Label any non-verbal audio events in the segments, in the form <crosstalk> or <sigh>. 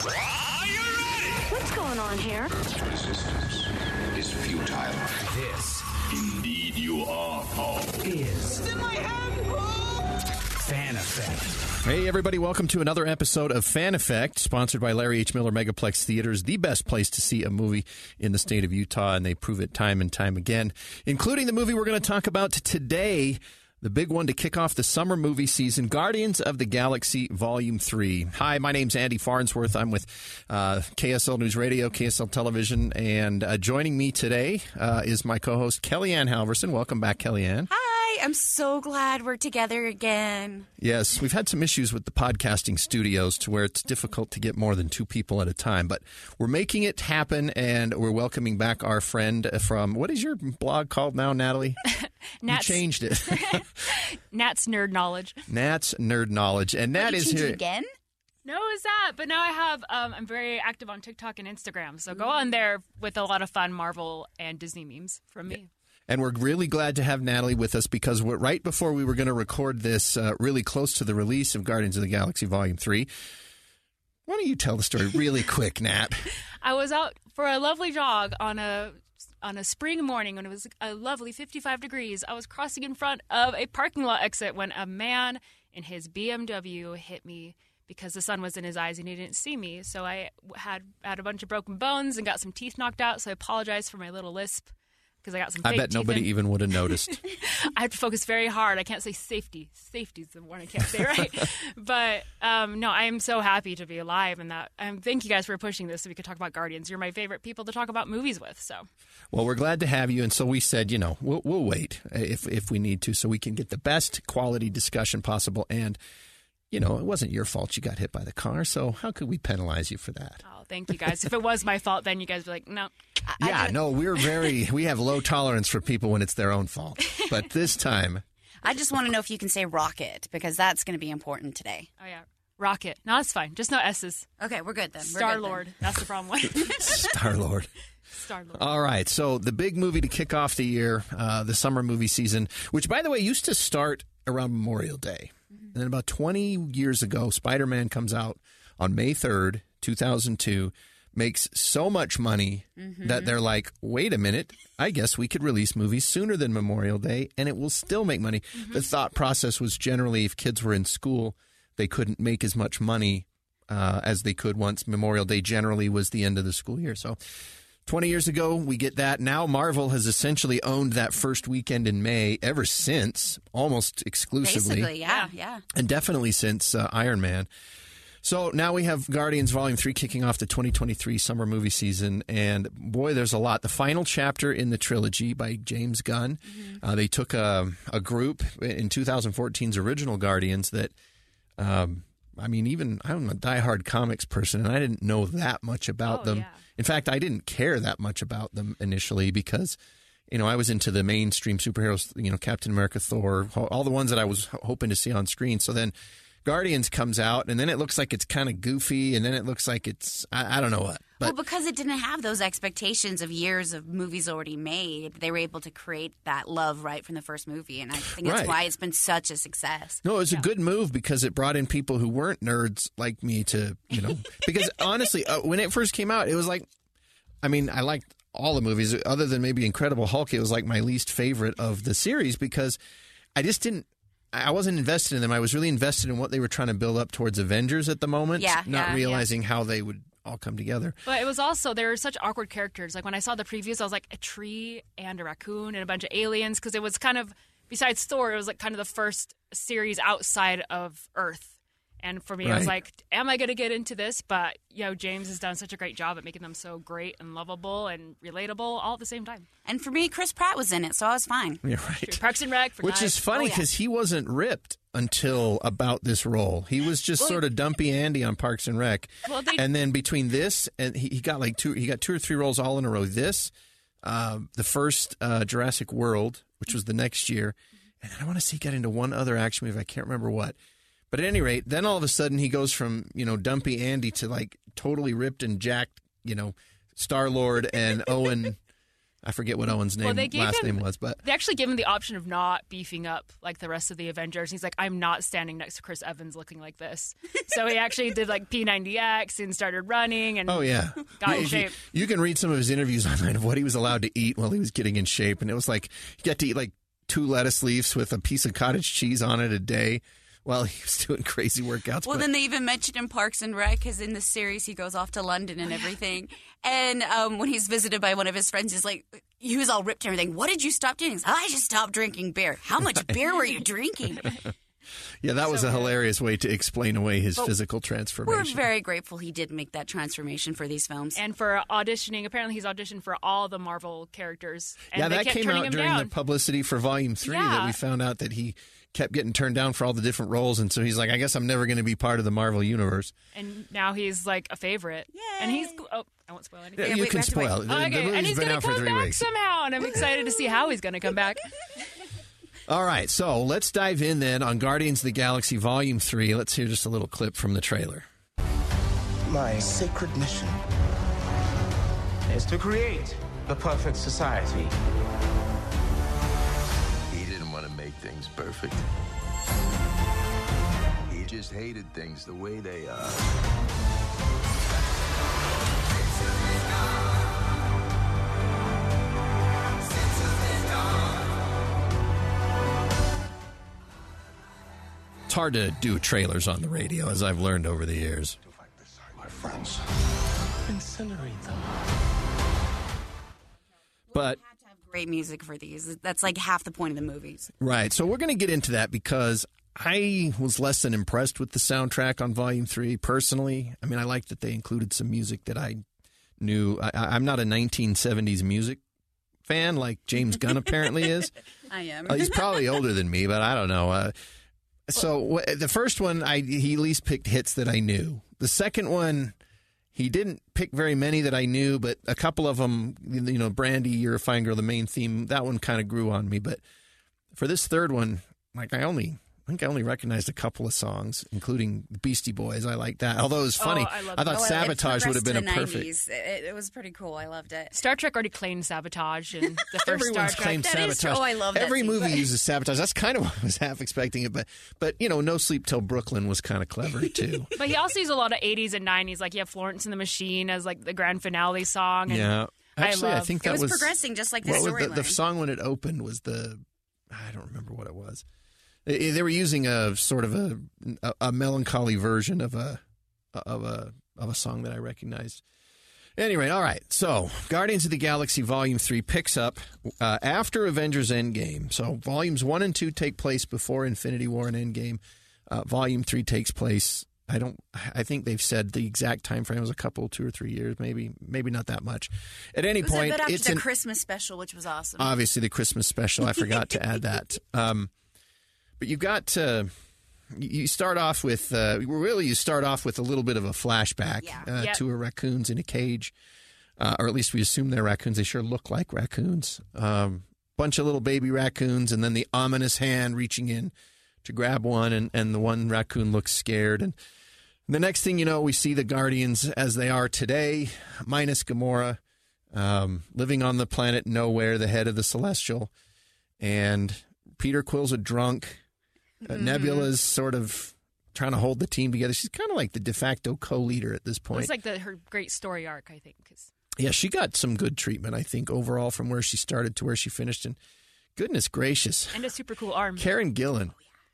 Are you ready? What's going on here? Resistance is futile. This Indeed, you are, Paul. is in my hand. Fan Effect. Hey, everybody, welcome to another episode of Fan Effect, sponsored by Larry H. Miller Megaplex Theaters, the best place to see a movie in the state of Utah, and they prove it time and time again, including the movie we're going to talk about today. The big one to kick off the summer movie season, Guardians of the Galaxy Volume 3. Hi, my name's Andy Farnsworth. I'm with uh, KSL News Radio, KSL Television, and uh, joining me today uh, is my co host, KellieAnn Halvorsen. Welcome back, KellieAnn. Hi, I'm so glad we're together again. Yes, we've had some issues with the podcasting studios to where it's difficult to get more than two people at a time, but we're making it happen and we're welcoming back our friend from what is your blog called now, Natalie? <laughs> Nat's, You changed it. <laughs> Nat's Nerd Knowledge. Nat's Nerd Knowledge. And Nat is here. again? No, is that? But now I have, um, I'm very active on TikTok and Instagram. So go on there with a lot of fun Marvel and Disney memes from me. And we're really glad to have Natalie with us because right before we were going to record this, uh, really close to the release of Guardians of the Galaxy Volume 3. Why don't you tell the story really <laughs> quick, Nat? I was out for a lovely jog on a on a spring morning when it was a lovely 55 degrees. I was crossing in front of a parking lot exit when a man in his BMW hit me because the sun was in his eyes and he didn't see me. So I had had a bunch of broken bones and got some teeth knocked out. So I apologize for my little lisp because I got some. I bet nobody in. even would have <laughs> noticed. I have to focus very hard. I can't say safety. Safety's the one I can't say right. <laughs> but um, no, I am so happy to be alive, and that. Um, thank you guys for pushing this so we could talk about Guardians. You're my favorite people to talk about movies with. So Well, we're glad to have you, and so we said, you know, we'll, we'll wait if if we need to, so we can get the best quality discussion possible. And you know, it wasn't your fault you got hit by the car, so how could we penalize you for that? oh, thank you guys. if it was my fault, then you guys would be like, no. yeah, no, we're <laughs> very we have low tolerance for people when it's their own fault, but this time, <laughs> I just want to know if you can say rocket because that's going to be important today. Oh yeah, Rocket. No, it's fine. Just no S's. Okay, we're good then. Star. Lord. That's the problem. <laughs> With Star Lord. Star Lord. All right, so the big movie to kick off the year, uh, the summer movie season, which by the way used to start around Memorial Day. And then about 20 years ago, Spider Man comes out on May 3rd, 2002, makes so much money that they're like, wait a minute, I guess we could release movies sooner than Memorial Day and it will still make money. The thought process was generally if kids were in school, they couldn't make as much money uh, as they could once Memorial Day generally was the end of the school year. So 20 years ago, we get that. Now, Marvel has essentially owned that first weekend in May ever since, almost exclusively, Basically, yeah, yeah. and definitely since uh, Iron Man. So now we have Guardians Volume 3 kicking off the 2023 summer movie season. And boy, there's a lot. The final chapter in the trilogy by James Gunn. Uh, they took a, a group in 2014's original Guardians that um, I mean, even I'm a diehard comics person, and I didn't know that much about Oh, them. yeah. In fact, I didn't care that much about them initially because, you know, I was into the mainstream superheroes, you know, Captain America, Thor, all the ones that I was hoping to see on screen. So then Guardians comes out, and then it looks like it's kind of goofy, and then it looks like it's, I, I don't know what. well, But because it didn't have those expectations of years of movies already made, they were able to create that love right from the first movie, and I think that's Right. why it's been such a success. No, it was a good move because it brought in people who weren't nerds like me to, you know, <laughs> because honestly, uh, when it first came out, it was like, I mean, I liked all the movies other than maybe Incredible Hulk. It was like my least favorite of the series because I just didn't. I wasn't invested in them. I was really invested in what they were trying to build up towards Avengers at the moment, Yeah, not yeah, realizing how they would all come together. But it was also there were such awkward characters. Like when I saw the previews, I was like a tree and a raccoon and a bunch of aliens because it was kind of besides Thor, it was like kind of the first series outside of Earth. And for me, I was like, "Am I going to get into this?" But you know, James has done such a great job at making them so great and lovable and relatable all at the same time. And for me, Chris Pratt was in it, so I was fine. You're right. Parks and Rec, for Which Knives. is funny Oh, yeah. because he wasn't ripped until about this role. He was just sort of dumpy Andy on Parks and Rec. Well, they- and then between this and he, he got like two, he got two or three roles all in a row. This, uh, the first uh, Jurassic World, which was the next year, and I want to see he got into one other action movie. I can't remember what. But at any rate, then all of a sudden he goes from you know dumpy Andy to like totally ripped and jacked, you know, Star Lord and <laughs> Owen. I forget what Owen's name Well, last him- name was, but They actually gave him the option of not beefing up like the rest of the Avengers. He's like, I'm not standing next to Chris Evans looking like this. So he actually did like P90X and started running and oh yeah, got in If you- shape. You, can read some of his interviews <laughs> online of what he was allowed to eat while he was getting in shape, and it was like he got to eat like two lettuce leaves with a piece of cottage cheese on it a day while he was doing crazy workouts. Well, but- then they even mentioned in Parks and Rec because in the series he goes off to London and everything. And um, when he's visited by one of his friends, he's like, he was all ripped and everything. What did you stop doing? He's, I just stopped drinking beer. How much <laughs> beer were you drinking? <laughs> yeah, that was a hilarious way to explain away his physical transformation. We're very grateful he did make that transformation for these films. and for auditioning. Apparently, he's auditioned for all the Marvel characters. And yeah, they that kept came out him during the publicity for Volume Three that we found out that he kept getting turned down for all the different roles, and so he's like, I guess I'm never going to be part of the Marvel universe. and now he's like a favorite. And he's oh, I won't spoil anything. Yeah, Yeah, you we- can we to wait. spoil. it. The, okay, the and movie's he's been gonna out for come three back weeks. somehow, and I'm excited to see how he's gonna come back. <laughs> All right, so let's dive in then on Guardians of the Galaxy Volume 3. Let's hear just a little clip from the trailer. My sacred mission is to create the perfect society. Perfect. He just hated things the way they are. It's hard to do trailers on the radio, as I've learned over the years. My friends. Incinerate them. But have to have great music for these. That's like half the point of the movies. Right. So we're going to get into that because I was less than impressed with the soundtrack on Volume 3 personally. I mean, I like that they included some music that I knew. I, I'm not a 1970s music fan like James Gunn apparently is. <laughs> I am. Uh, he's probably older than me, but I don't know. Uh, so wh- the first one, I he at least picked hits that I knew. The second one, he didn't pick very many that I knew, but a couple of them, you know, Brandy, You're a Fine Girl, the main theme, that one kind of grew on me. But for this third one, like I only, I think I only recognized a couple of songs, including Beastie Boys. I like that. Although it was oh, funny, I love I thought Oh, it- it Sabotage would have been a perfect. the 90s. It, it was pretty cool. I loved it. Star Trek already claimed sabotage and the <laughs> first Everyone's Star Trek. claimed That is sabotage. Oh, I love that Every scene, movie but- uses sabotage. That's kind of <laughs> what I was half expecting it, but but you know, No Sleep Till Brooklyn was kind of clever <laughs> too. But he also used a lot of 80s and 90s. Like you have Florence and the Machine as like the grand finale song. And yeah, I actually, I, love- think It that was, progressing just like the what was the, storyline. the song when it opened was the I don't remember what it was. They, were using a sort of a, a melancholy version of a of a of a song that I recognized. Anyway, all right. So, Guardians of the Galaxy Volume 3 picks up uh, after Avengers Endgame. So, Volumes 1 and 2 take place before Infinity War and Endgame. Uh, volume 3 takes place, I don't, I think they've said the exact time frame was a couple, two or three years, maybe, maybe not that much. At any it point, bit after it's the an, Christmas special, which was awesome. obviously the Christmas special. I forgot to add that. <laughs> Um, but you got uh, you start off with uh, really you start off with a little bit of a flashback Yeah. uh, Yep. to a raccoons in a cage, uh, or at least we assume they're raccoons. They sure look like raccoons. Um, bunch of little baby raccoons, and then the ominous hand reaching in to grab one, and, and the one raccoon looks scared. And the next thing you know, we see the Guardians as they are today, minus Gamora, um, living on the planet Nowhere, the head of the Celestial. And Peter Quill's a drunk. Uh, Nebula's sort of trying to hold the team together. She's kind of like the de facto co leader at this point. It's like the, her great story arc, I think. 'cause- Yeah, she got some good treatment, I think, overall from where she started to where she finished. And goodness gracious, and a super cool arm. Karen Gillan.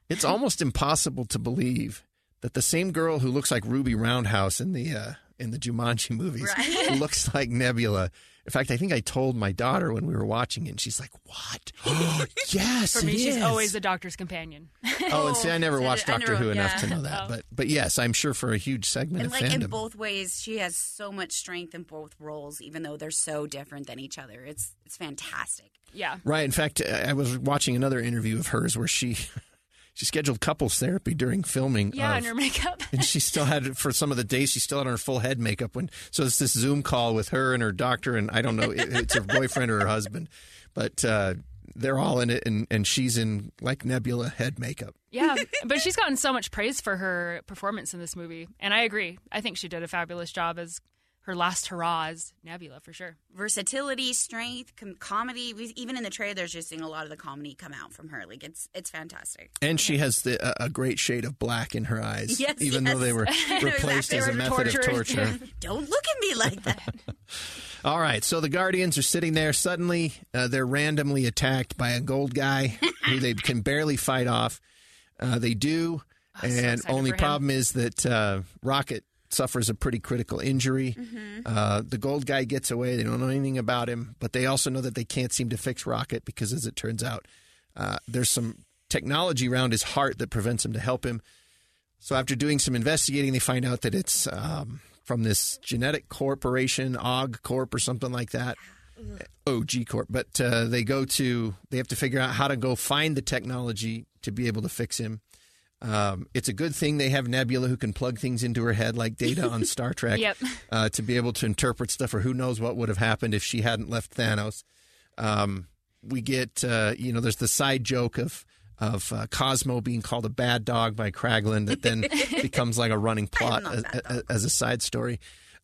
It's almost impossible to believe that the same girl who looks like Ruby Roundhouse in the uh, in the Jumanji movies looks like Nebula. In fact, I think I told my daughter when we were watching it, and she's like, "What? yes, <gasps> For me, it she's is." always the doctor's companion. <laughs> Oh, and see, I <laughs> never watched I Doctor never- Who enough yeah. to know that, oh. but but yes, I'm sure for a huge segment and of like in both ways, she has so much strength in both roles, even though they're so different than each other. It's it's fantastic. Yeah. Right. In fact, I was watching another interview of hers where she <laughs> she scheduled couples therapy during filming. Yeah, of- and her makeup. <laughs> and she still had for some of the days she still had her full head makeup when so it's this zoom call with her and her doctor and i don't know if it's her boyfriend or her husband but uh, they're all in it and, and she's in like nebula head makeup Yeah, <laughs> but she's gotten so much praise for her performance in this movie, and I agree. I think she did a fabulous job as her last hurrah as Nebula for sure. Versatility, strength, com- comedy. We, even in the trailers, you're seeing a lot of the comedy come out from her. Like it's it's fantastic. And she has the, a, a great shade of black in her eyes, Yes, even though they were <laughs> replaced exactly as a what method of torture <laughs> Don't look at me like that. <laughs> All right, so the Guardians are sitting there. Suddenly, uh, they're randomly attacked by a gold guy who they can barely fight off. Uh, they do, so and excited only problem is that uh, Rocket suffers a pretty critical injury. Mm-hmm. Uh, the gold guy gets away. They don't know anything about him, but they also know that they can't seem to fix Rocket because, as it turns out, uh, there's some technology around his heart that prevents him to help him. So after doing some investigating, they find out that it's um, from this genetic corporation, Og Corp or something like that. OG Corp. But uh, they go to, they have to figure out how to go find the technology to be able to fix him. Um, it's a good thing they have Nebula who can plug things into her head like Data on <laughs> Star Trek Yep. uh, to be able to interpret stuff, or who knows what would have happened if she hadn't left Thanos. Um, we get, uh, you know, there's the side joke of of uh, Cosmo being called a bad dog by Kraglin that then <laughs> becomes like a running plot not as, as a side story.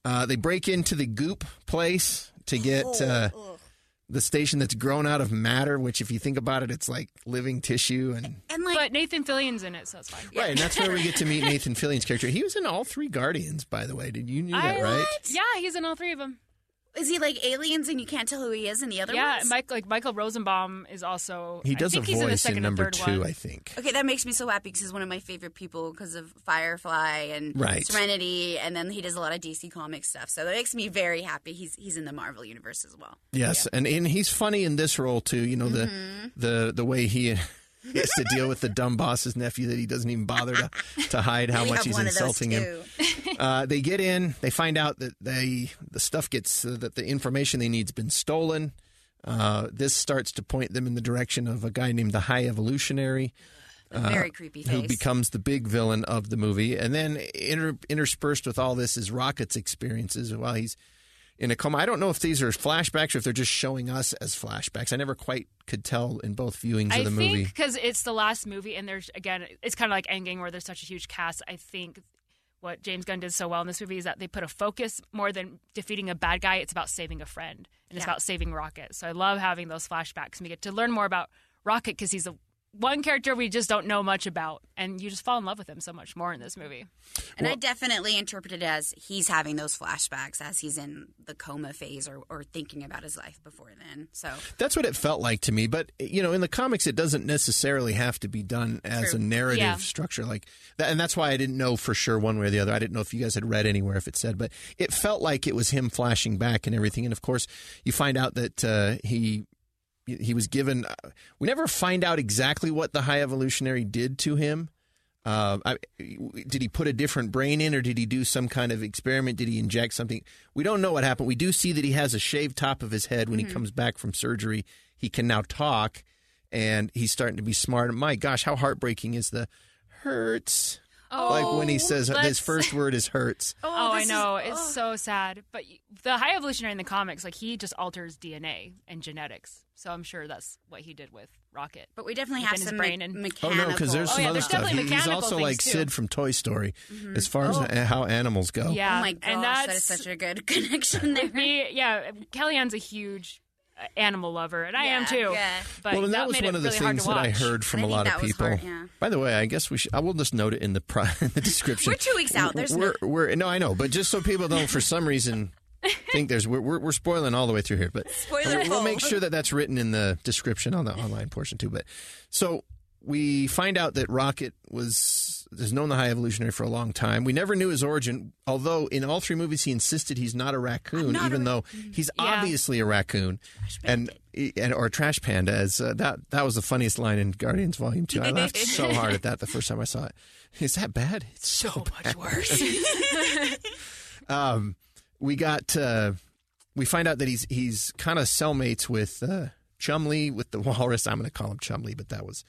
Uh, they break into the Goop place to get uh, the station that's grown out of matter, which, if you think about it, it's like living tissue and And like But Nathan Fillion's in it, so it's fine. right. And that's where we get to meet <laughs> Nathan Fillion's character. He was in all three Guardians, by the way. Did you knew that, I- right? Yeah, he's in all three of them. Is he like aliens and you can't tell who he is in the other Yeah, ones? Mike, like Michael Rosenbaum is also. He does I a think he's in the voice second in number and third two, one. I think. Okay, that makes me so happy because he's one of my favorite people because of Firefly and Right. Serenity, and then he does a lot of DC comic stuff. So that makes me very happy. He's he's in the Marvel universe as well. Yes, and and he's funny in this role too. You know the Mm-hmm. the the way he. <laughs> He has to deal with the dumb boss's nephew that he doesn't even bother to, to hide <laughs> how we much have he's one of those insulting him. too. <laughs> <laughs> Uh, they get in. They find out that they the stuff gets uh, that the information they need's been stolen. Uh, this starts to point them in the direction of a guy named the High Evolutionary, A very creepy face. Uh, who becomes the big villain of the movie. And then inter- interspersed with all this is Rocket's experiences while he's in a coma. I don't know if these are flashbacks or if they're just showing us as flashbacks. I never quite could tell in both viewings I of the think movie. because it's the last movie, and there's again, it's kind of like Endgame, where there's such a huge cast. I think what James Gunn did so well in this movie is that they put a focus more than defeating a bad guy. It's about saving a friend, and it's Yeah. about saving Rocket. So I love having those flashbacks. and We get to learn more about Rocket because he's the one character we just don't know much about, and you just fall in love with him so much more in this movie. And I definitely interpret it as he's having those flashbacks as he's in the coma phase or, or thinking about his life before then. So That's what it felt like to me. But you know, in the comics, it doesn't necessarily have to be done as True. a narrative Yeah. structure like that, and that's why I didn't know for sure one way or the other. I didn't know if you guys had read anywhere if it said, but it felt like it was him flashing back and everything. And of course, you find out that uh, he he was given. Uh, we never find out exactly what the High Evolutionary did to him. Uh, I, did he put a different brain in, or did he do some kind of experiment? Did he inject something? We don't know what happened. We do see that he has a shaved top of his head when he comes back from surgery. He can now talk, and he's starting to be smart. My gosh, how heartbreaking is the hurts? Like when he says his let's- first <laughs> word is hurts. Oh, I this is- know. it's so sad. But the High Evolutionary in the comics, like he just alters DNA and genetics. So I'm sure that's what he did with Rocket. But we definitely have Within his some brain me- and- Oh no, because there's some Oh, some yeah, other there's stuff. definitely He- he's also like too. Sid from Toy Story, as far as uh, how animals go. Yeah. Oh my gosh, and that that's such a good <laughs> connection <laughs> there. me. Yeah, KellieAnn's a huge animal lover, and I am too. yeah. But well, and that, that was one of the really hard things that I heard from I a think lot that of was people. hard, yeah. By the way, I guess we should. I will just note it in the pri- <laughs> in the description. We're two weeks out. There's we're, we're no, I know, but just so people don't, for some reason, <laughs> think there's we're, we're, we're spoiling all the way through here. But Spoiler we'll, we'll make sure that that's written in the description on the online portion too. But so we find out that Rocket was has known the High Evolutionary for a long time. We never knew his origin, although in all three movies he insisted he's not a raccoon, not even a- though he's Yeah. obviously a raccoon and and or a trash panda. As uh, that that was the funniest line in Guardians Volume Two. I laughed so <laughs> hard at that the first time I saw it. Is that bad? It's so, bad. much worse. <laughs> <laughs> Um, we got uh, we find out that he's he's kind of cellmates with uh, Chumley with the walrus. I'm going to call him Chumley, but that was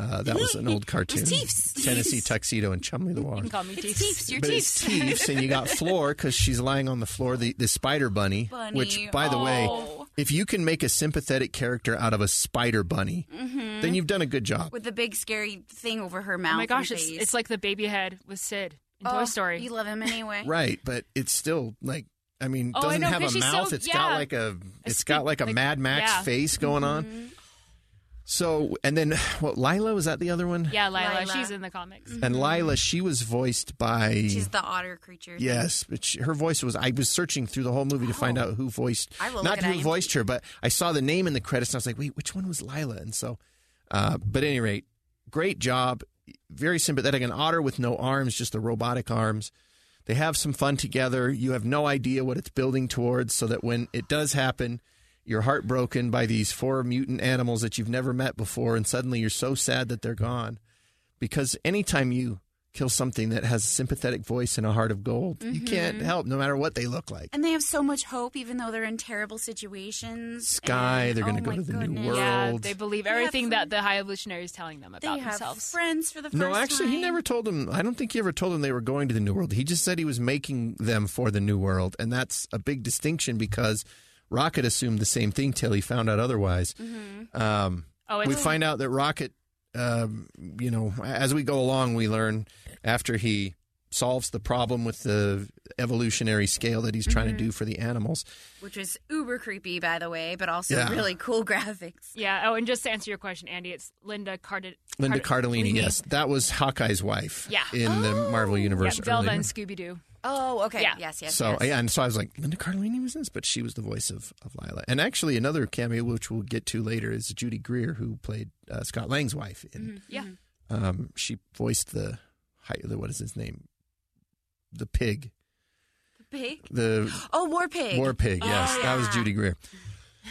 uh, that was an old cartoon. Teefs. Tennessee tuxedo and Chumley the Water. you can call me Teefs. Teefs, your But teefs. Teefs, and you got <laughs> Floor because she's lying on the floor, the, the spider bunny, Bunny. Which, by the way, Oh. if you can make a sympathetic character out of a spider bunny, then you've done a good job. with the big scary thing over her mouth. Oh my gosh, it's, it's like the baby head with Sid in Oh, Toy Story. You love him anyway. <laughs> Right, but it's still like I mean, Oh, doesn't know, have a 'cause she's so- mouth. it's got like a it's speak- got like a like- Mad Max yeah. Mm-hmm. face going on. So and then <sighs> what? Lylla was that the other one? Yeah, Lylla, Lylla. she's in the comics. And Lylla, she was voiced by She's the otter creature. Yes, but she, her voice was. I was searching through the whole movie to find out who voiced. I will not look at who voiced her, but I saw the name in the credits and I was like, wait, which one was Lylla? And so, uh, but at any rate, great job. Very sympathetic. An otter with no arms, just the robotic arms. They have some fun together. You have no idea what it's building towards, so that when it does happen, you're heartbroken by these four mutant animals that you've never met before, and suddenly you're so sad that they're gone. Because anytime you kill something that has a sympathetic voice and a heart of gold, you mm-hmm. can't help, no matter what they look like. And they have so much hope, even though they're in terrible situations. Sky, And- they're gonna oh go my to the new world. Yeah, they believe They everything some- that the High Evolutionary is telling them They about have themselves. friends for the first No, actually, he never told them. I don't think he ever told them they were going to the New World. He just said he was making them for the New World, and that's a big distinction because Rocket assumed the same thing till he found out otherwise. Um, Oh, we it's find out that Rocket, um, you know, as we go along, we learn after he solves the problem with the evolutionary scale that he's trying to do for the animals. which is uber creepy, by the way, but also Yeah. really cool <laughs> graphics. yeah. Oh, and just to answer your question, Andy, it's Linda Cardin. Linda Cardellini, yes, that was Hawkeye's wife. Yeah. in the Marvel Yeah, universe. Velma earlier. and Scooby Doo. Oh, okay. Yeah. Yes, yes. So yes. yeah, and so I was like, Linda Cardellini was in this, but she was the voice of, of Lylla. And actually, another cameo, which we'll get to later, is Judy Greer, who played uh, Scott Lang's wife. And Yeah. um, she voiced the, the what is his name, the pig, The Pig. the Oh, War Pig. war pig. Yes, that was Judy Greer.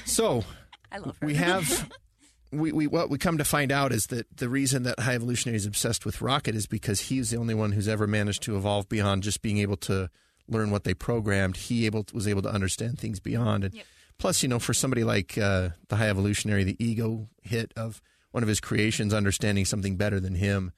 So <laughs> I love her. we have. <laughs> We, we what we come to find out is that the reason that High Evolutionary is obsessed with Rocket is because he's the only one who's ever managed to evolve beyond just being able to learn what they programmed. He able was able to understand things beyond. And plus, you know, for somebody like uh, the High Evolutionary, the ego hit of one of his creations understanding something better than him.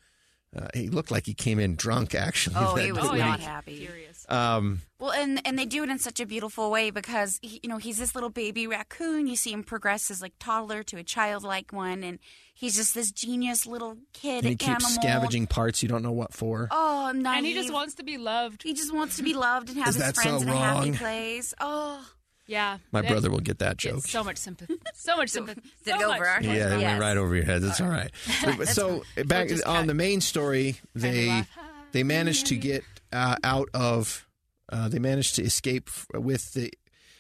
Uh, he looked like he came in drunk. Actually, Oh, that- he was not he- happy. Furious. Um, Well, and and they do it in such a beautiful way because he, you know he's this little baby raccoon. You see him progress as like toddler to a childlike one, and he's just this genius little kid and he keeps scavenging parts you don't know what for. Oh, naive. And he just wants to be loved. He just wants to be loved and have Is his that so friends in a happy wrong? place. Oh, Yeah. My brother will get that joke. So much sympathy. So much <laughs> sympathy. Did so go over much. our heads? Yeah, it Yes. went right over your head. That's all right. <laughs> But- so back on cut. the main story, they they managed to get uh, out of. Uh, they managed to escape with the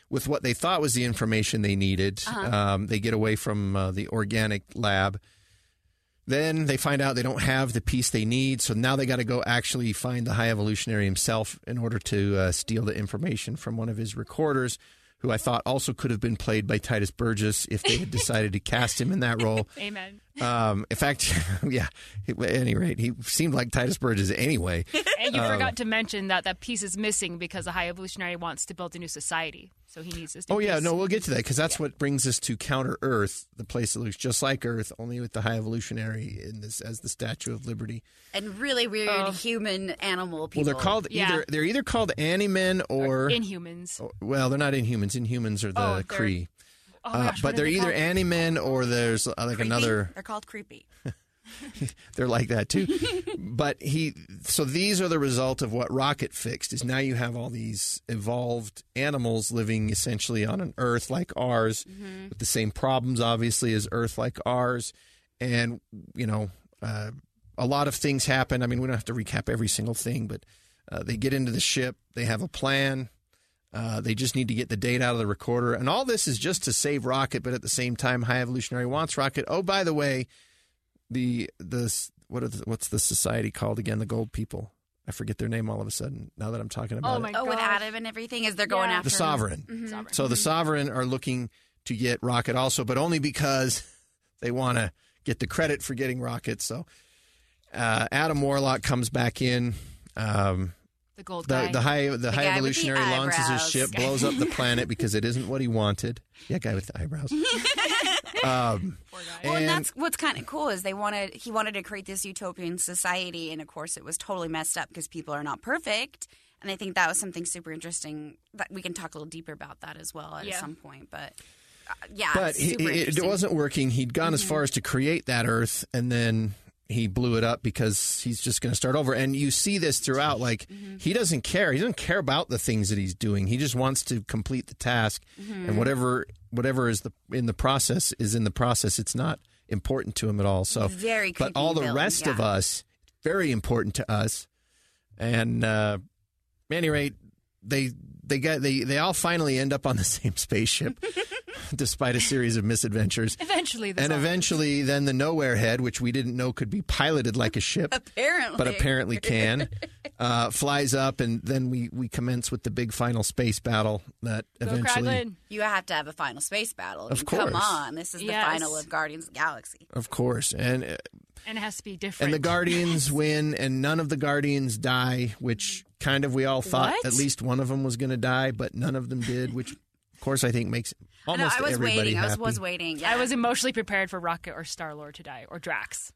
with what they thought was the information they needed. Um, they get away from uh, the organic lab. Then they find out they don't have the piece they need, so now they got to go actually find the high evolutionary himself in order to uh, steal the information from one of his recorders, who I thought also could have been played by Tituss Burgess if they had <laughs> decided to cast him in that role. Amen. Um, in fact, <laughs> yeah. At any rate, he seemed like Tituss Burgess anyway. <laughs> And you Um, forgot to mention that that piece is missing because the High Evolutionary wants to build a new society. So he needs this new Oh yeah, no, we'll get to that because that's what brings us to Counter Earth, the place that looks just like Earth, only with the High Evolutionary in this as the Statue of Liberty. and really weird human animal people. Well, they're called Yeah. either they're either called Animen or, Inhumans. or- well, they're not Inhumans. Inhumans are the Oh, they're- Kree. Oh, Uh, but they're they either called? Animen or there's uh, like Creepy? another. They're called creepy. <laughs> <laughs> they're like that too. <laughs> but he, so these are the result of what Rocket fixed. Is now you have all these evolved animals living essentially on an Earth like ours, with the same problems, obviously, as Earth like ours, and you know, uh, a lot of things happen. I mean, we don't have to recap every single thing, but uh, they get into the ship. They have a plan. Uh, they just need to get the data out of the recorder, and all this is just to save Rocket. But at the same time, High Evolutionary wants Rocket. Oh, by the way, the the what are the, what's the society called again? The Gold People. I forget their name all of a sudden. Now that I'm talking about Oh it, my Oh, with. Adam and everything as they're going Yeah. after the him. Sovereign. Sovereign. So the Sovereign are looking to get Rocket also, but only because <laughs> they want to get the credit for getting Rocket. So uh, Adam Warlock comes back in. Um, The gold the guy. the high the high guy with the evolutionary launches his ship, blows up the planet because it isn't what he wanted. Yeah, guy with the eyebrows. <laughs> um, Well, and and- that's what's kind of cool is they wanted he wanted to create this utopian society, and of course it was totally messed up because people are not perfect. And I think that was something super interesting that we can talk a little deeper about that as well at Yeah. some point. But uh, yeah, but he, it, it wasn't working. He'd gone as far as to create that Earth, and then he blew it up because he's just going to start over. And you see this throughout. Mm-hmm. Like mm-hmm. he doesn't care. He doesn't care about the things that he's doing. He just wants to complete the task, mm-hmm. and whatever whatever is the in the process is in the process. It's not important to him at all. So Very but all the villain, rest of us very important to us. And uh, at any rate, they they got they they all finally end up on the <laughs> same spaceship, <laughs> despite a series of misadventures. Eventually, And all- eventually, then the Nowhere Head, which we didn't know could be piloted like a ship, <laughs> Apparently. but apparently can, uh, flies up, and then we, we commence with the big final space battle that Go eventually, Kraglin. You have to have a final space battle. Of course, Come on. This is the final of Guardians of the Galaxy. of course, and uh, and it has to be different. and the Guardians win, and none of the Guardians die, which kind of we all thought What? at least one of them was going to die, but none of them did, which of course I think makes I know, almost I was everybody waiting. I was, was waiting. Yeah. I was emotionally prepared for Rocket or Star Lord to die or Drax.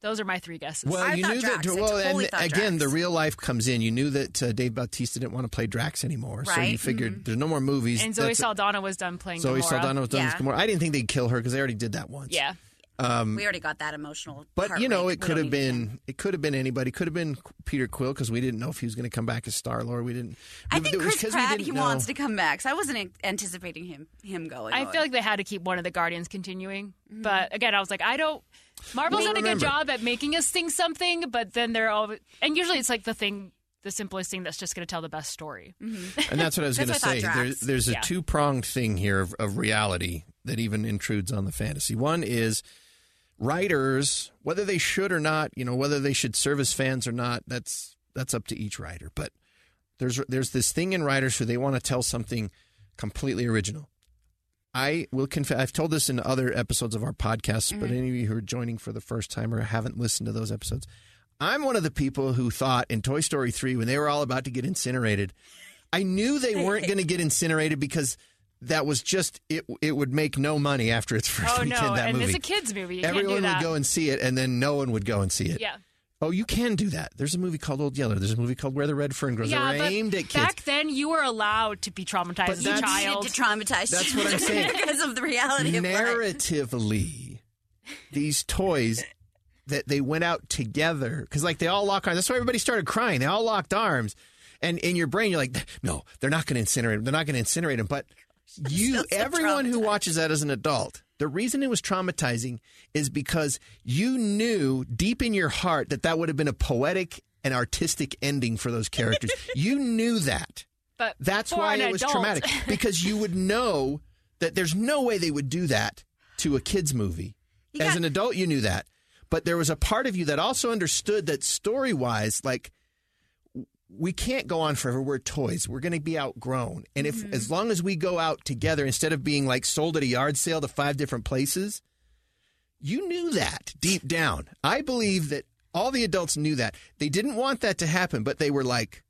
Those are my three guesses. Well, I you knew Drax. that. I Well, totally and again, Drax. the real life comes in. You knew that uh, Dave Bautista didn't want to play Drax anymore, so you Right. figured there's no more movies. and Zoe That's- Saldana was done playing Zoe Gamora. Saldana was done as Yeah. Gamora. I didn't think they'd kill her because they already did that once. Yeah. Um, we already got that emotional. But you know, heartbreak. it could have been it could have been anybody. Could have been Peter Quill because we didn't know if he was going to come back as Star Lord. We didn't. I think was Chris 'cause we Pratt. didn't He know. wants to come back. So I wasn't anticipating him him going. I on. feel like they had to keep one of the Guardians continuing. Mm-hmm. But again, I was like, I don't. Marvel's Well, done a good job at making us think something, but then they're all. And usually it's like the thing, the simplest thing that's just going to tell the best story. Mm-hmm. And that's what I was going to say. thought, There, there's a Yeah. two pronged thing here of, of reality that even intrudes on the fantasy. One is writers, whether they should or not, you know, whether they should serve as fans or not, that's that's up to each writer. But there's there's this thing in writers who they want to tell something completely original. I will confess. I've told this in other episodes of our podcast, but mm-hmm. any of you who are joining for the first time or haven't listened to those episodes, I'm one of the people who thought in Toy Story 3 when they were all about to get incinerated, I knew they weren't <laughs> going to get incinerated because that was just it. It would make no money after its first Oh weekend. no! That And movie, it's a kids' movie. You everyone can't do that. would go and see it, and then no one would go and see it. yeah. Oh, you can do that. There's a movie called Old Yeller. There's a movie called Where the Red Fern Grows. Yeah, They're aimed at kids. back then you were allowed to be traumatized But as a child. Needed to traumatize That's <laughs> what I'm saying. because of the reality of narratively these toys that they went out together because like they all lock arms that's why everybody started crying they all locked arms and in your brain you're like no they're not going to incinerate them they're not going to incinerate them but you everyone who watches that as an adult the reason it was traumatizing is because you knew deep in your heart that that would have been a poetic and artistic ending for those characters. <laughs> You knew that. But that's why it was adult- traumatic because you would know that there's no way they would do that to a kids movie. You As got- an adult, you knew that, but there was a part of you that also understood that story wise, like we can't go on forever. We're toys. We're going to be outgrown, and if Mm-hmm. as long as we go out together instead of being like sold at a yard sale to five different places, you knew that deep down. I believe that all the adults knew that. They didn't want that to happen, but they were like,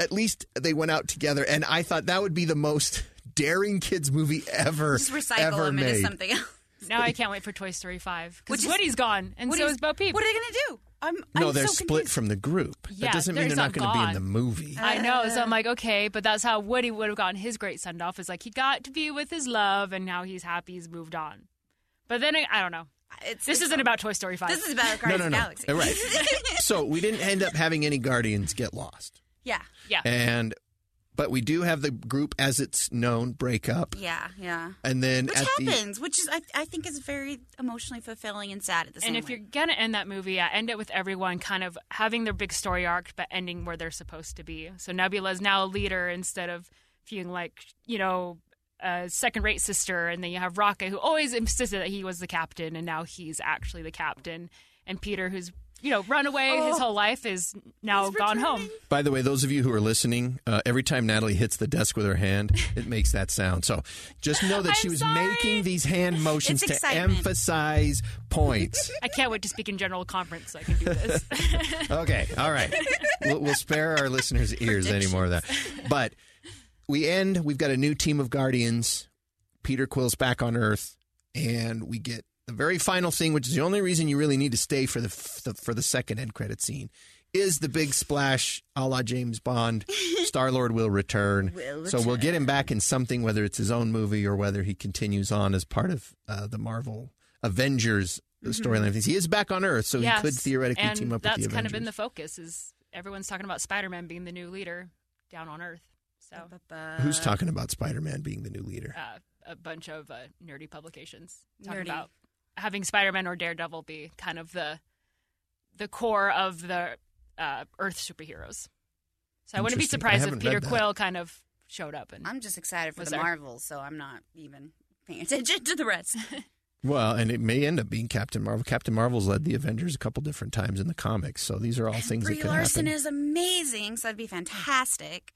at least they went out together. And I thought that would be the most <laughs> daring kids movie ever, Just recycle ever them into made. something else. Now I can't wait for Toy Story Five Which because is- Woody's gone and so What is Bo Peep. What are they going to do? I'm, No, I'm they're so split confused. from the group. Yeah, that doesn't mean they're they're not not going to be in gone. the movie. I know. So I'm like, okay, but that's how Woody would have gotten his great send off. Is like he got to be with his love, and now he's happy. He's moved on. But then I, I don't know. It's, This it's- isn't about Toy Story Five. This is about <laughs> Guardians no, of no. Galaxy. Right. <laughs> so we didn't end up having any Guardians get lost. yeah. yeah. And but we do have the group as it's known break up. Yeah, yeah. And then Which at the happens, which is I, I think is very emotionally fulfilling and sad at the same time. And if way. you're gonna end that movie, yeah, end it with everyone kind of having their big story arc, but ending where they're supposed to be. So Nebula is now a leader instead of feeling like you know a second-rate sister, and then you have Rocket, who always insisted that he was the captain, and now he's actually the captain. And Peter, who's you know run away Oh. his whole life, is now gone home. By the way, those of you who are listening, uh, every time Natalie hits the desk with her hand, it makes that sound. So just know that she I'm was sorry. making these hand motions to emphasize points. <laughs> I can't wait to speak in general conference so I can do this. <laughs> Okay, all right. We'll, we'll spare our listeners' ears any more of that. But we end. We've got a new team of Guardians. Peter Quill's back on Earth, and we get the very final thing, which is the only reason you really need to stay for the, f- the for the second end credit scene, is the big splash, a la James Bond. <laughs> Star Lord will return. Will So we'll get him back in something, whether it's his own movie or whether he continues on as part of uh, the Marvel Avengers the storyline things. He is back on Earth, so Yes. he could theoretically and team up that's with the kind of been the focus. Is everyone's talking about Spider-Man being the new leader down on Earth? So Who's talking about Spider-Man being the new leader? uh, a bunch of uh, nerdy publications talking Nerdy. about having Spider-Man or Daredevil be kind of the the core of the uh, Earth superheroes. So I wouldn't be surprised if Peter. Quill kind of showed up and I'm just excited for Was the there? Marvels, so I'm not even paying <laughs> attention to the rest. <laughs> Well, and it may end up being Captain Marvel. Captain Marvel's led the Avengers a couple different times in the comics, so these are all things Brie that could Larson happen. is amazing, so that'd be fantastic.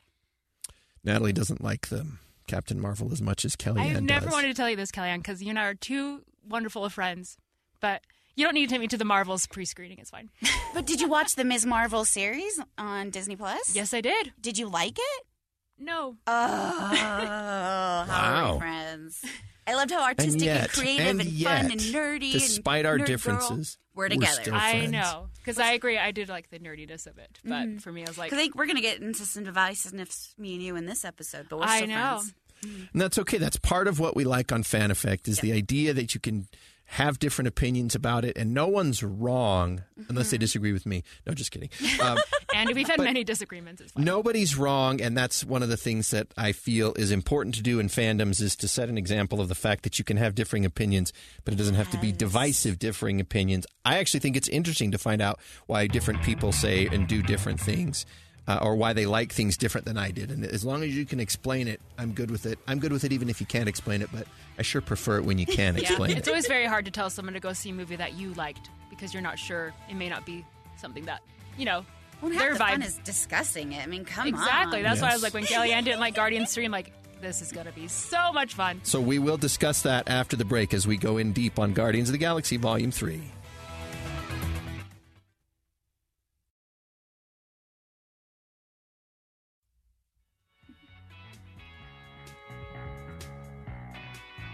Natalie doesn't like the Captain Marvel as much as KellieAnn I've never does. wanted to tell you this, KellieAnn, because you and I are two wonderful of friends. But you don't need to take me to the Marvels pre-screening. It's fine. <laughs> But did you watch the Ms. Marvel series on Disney Plus? yes, I did. Did you like it? No. Oh, how Wow. friends? I loved how artistic and, yet- creative and and, yet, fun and nerdy. despite and our nerd girl, differences, we're we're together. still- I know because I agree. I did like the nerdiness of it, but Mm-hmm. for me, I was like, I think we're gonna get into some divisiveness, me and you, in this episode. But we're I know. friends. And that's okay. That's part of what we like on Fan Effect is the idea that you can have different opinions about it, and no one's wrong unless Mm-hmm. they disagree with me. No, just kidding. <laughs> Um, and we've had many disagreements. It's fine. nobody's wrong, and that's one of the things that I feel is important to do in fandoms is to set an example of the fact that you can have differing opinions, but it doesn't have to be divisive differing opinions. I actually think it's interesting to find out why different people say and do different things. Uh, or why they like things different than I did, and as long as you can explain it, I'm good with it. I'm good with it, even if you can't explain it. But I sure prefer it when you can <laughs> Yeah, explain it's it. It's always very hard to tell someone to go see a movie that you liked because you're not sure it may not be something that you know Well, their the vibe. fun is discussing it. I mean, come on. exactly. That's why I was like when KellieAnn didn't like Guardians Three. I'm like, this is gonna be so much fun. So we will discuss that after the break as we go in deep on Guardians of the Galaxy Volume Three.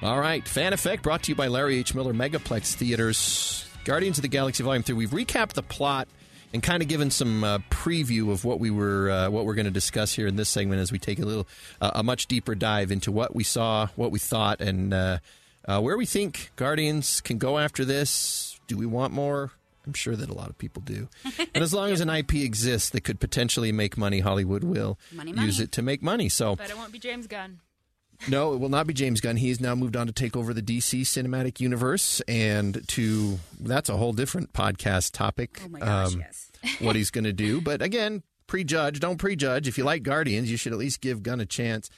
All right, Fan Effect brought to you by Larry H. Miller Megaplex Theaters. Guardians of the Galaxy Volume Three. We've recapped the plot and kind of given some uh, preview of what we were, uh, what we're going to discuss here in this segment as we take a little, uh, a much deeper dive into what we saw, what we thought, and uh, uh, where we think Guardians can go after this. Do we want more? I'm sure that a lot of people do. <laughs> And as long as an IP exists that could potentially make money, Hollywood will Money, use it to make money. So. But it won't be James Gunn. No, it will not be James Gunn. He has now moved on to take over the DC cinematic universe, and to that's a whole different podcast topic. Oh my gosh, um, yes. <laughs> what he's going to do. But again, prejudge. Don't prejudge. If you like Guardians, you should at least give Gunn a chance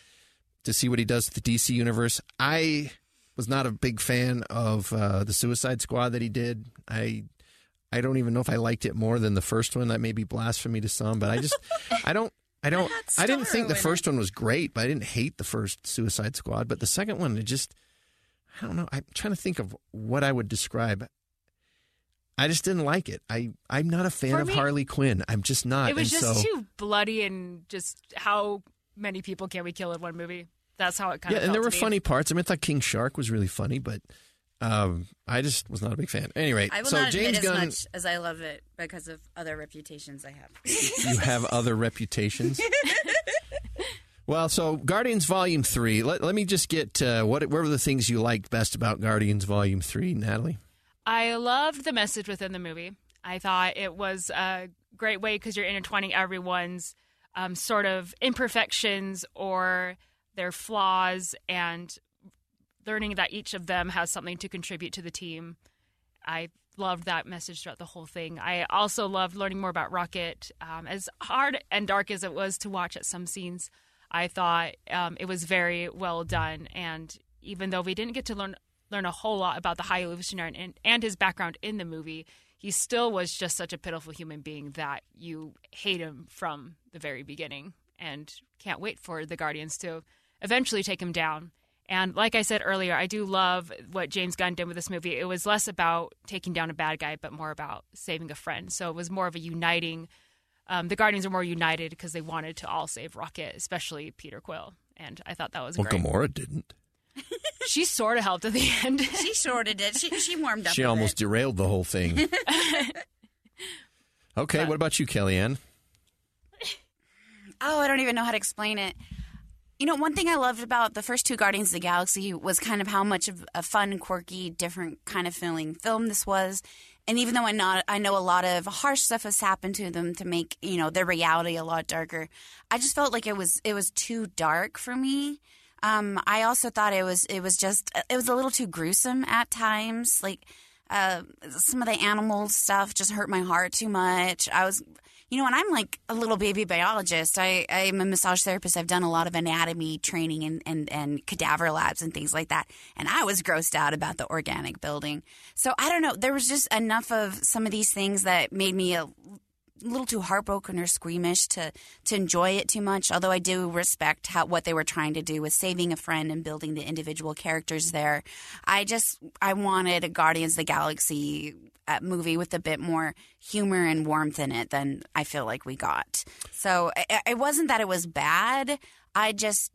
to see what he does with the DC universe. I was not a big fan of uh, the Suicide Squad that he did. I I don't even know if I liked it more than the first one. That may be blasphemy to some, but I just <laughs> I don't. I don't. I didn't think the first one was great, but I didn't hate the first Suicide Squad. But the second one, it just, I don't know. I'm trying to think of what I would describe. I just didn't like it. I I'm not a fan For of me, Harley Quinn. I'm just not. It was and just so, too bloody and just how many people can we kill in one movie? That's how it kind yeah, of. and there were funny parts. I mean, I thought King Shark was really funny, but um, I just was not a big fan. Anyway, I will so not James admit as Gunn, much as I love it because of other reputations I have. <laughs> you have other reputations. <laughs> well, so Guardians Volume Three. Let, let me just get uh, what what were the things you liked best about Guardians Volume Three, Natalie? I loved the message within the movie. I thought it was a great way because you're intertwining everyone's um, sort of imperfections or their flaws and learning that each of them has something to contribute to the team. I loved that message throughout the whole thing. I also loved learning more about Rocket. Um, as hard and dark as it was to watch at some scenes, I thought um, it was very well done. And even though we didn't get to learn learn a whole lot about the High Evolutionary and, and his background in the movie, he still was just such a pitiful human being that you hate him from the very beginning and can't wait for the Guardians to eventually take him down. And like I said earlier, I do love what James Gunn did with this movie. It was less about taking down a bad guy, but more about saving a friend. So it was more of a uniting. Um, the Guardians are more united because they wanted to all save Rocket, especially Peter Quill. And I thought that was Well, great. Gamora didn't. <laughs> She sort of helped at the end. She shorted it. She she warmed up. She almost it. derailed the whole thing. <laughs> okay, what about you, KellieAnn? Oh, I don't even know how to explain it. You know, one thing I loved about the first two Guardians of the Galaxy was kind of how much of a fun, quirky, different kind of feeling film this was. And even though I not I know a lot of harsh stuff has happened to them to make you know their reality a lot darker, I just felt like it was it was too dark for me. Um, I also thought it was it was just it was a little too gruesome at times. Like uh, some of the animal stuff just hurt my heart too much. I was, you know, and I'm like a little baby biologist. I I'm a massage therapist. I've done a lot of anatomy training and and and cadaver labs and things like that. And I was grossed out about the organic building. So I don't know. There was just enough of some of these things that made me a little too heartbroken or squeamish to to enjoy it too much. Although I do respect how what they were trying to do with saving a friend and building the individual characters there. I just I wanted a Guardians of the Galaxy uh, movie with a bit more humor and warmth in it than I feel like we got. So it, it wasn't that it was bad. I just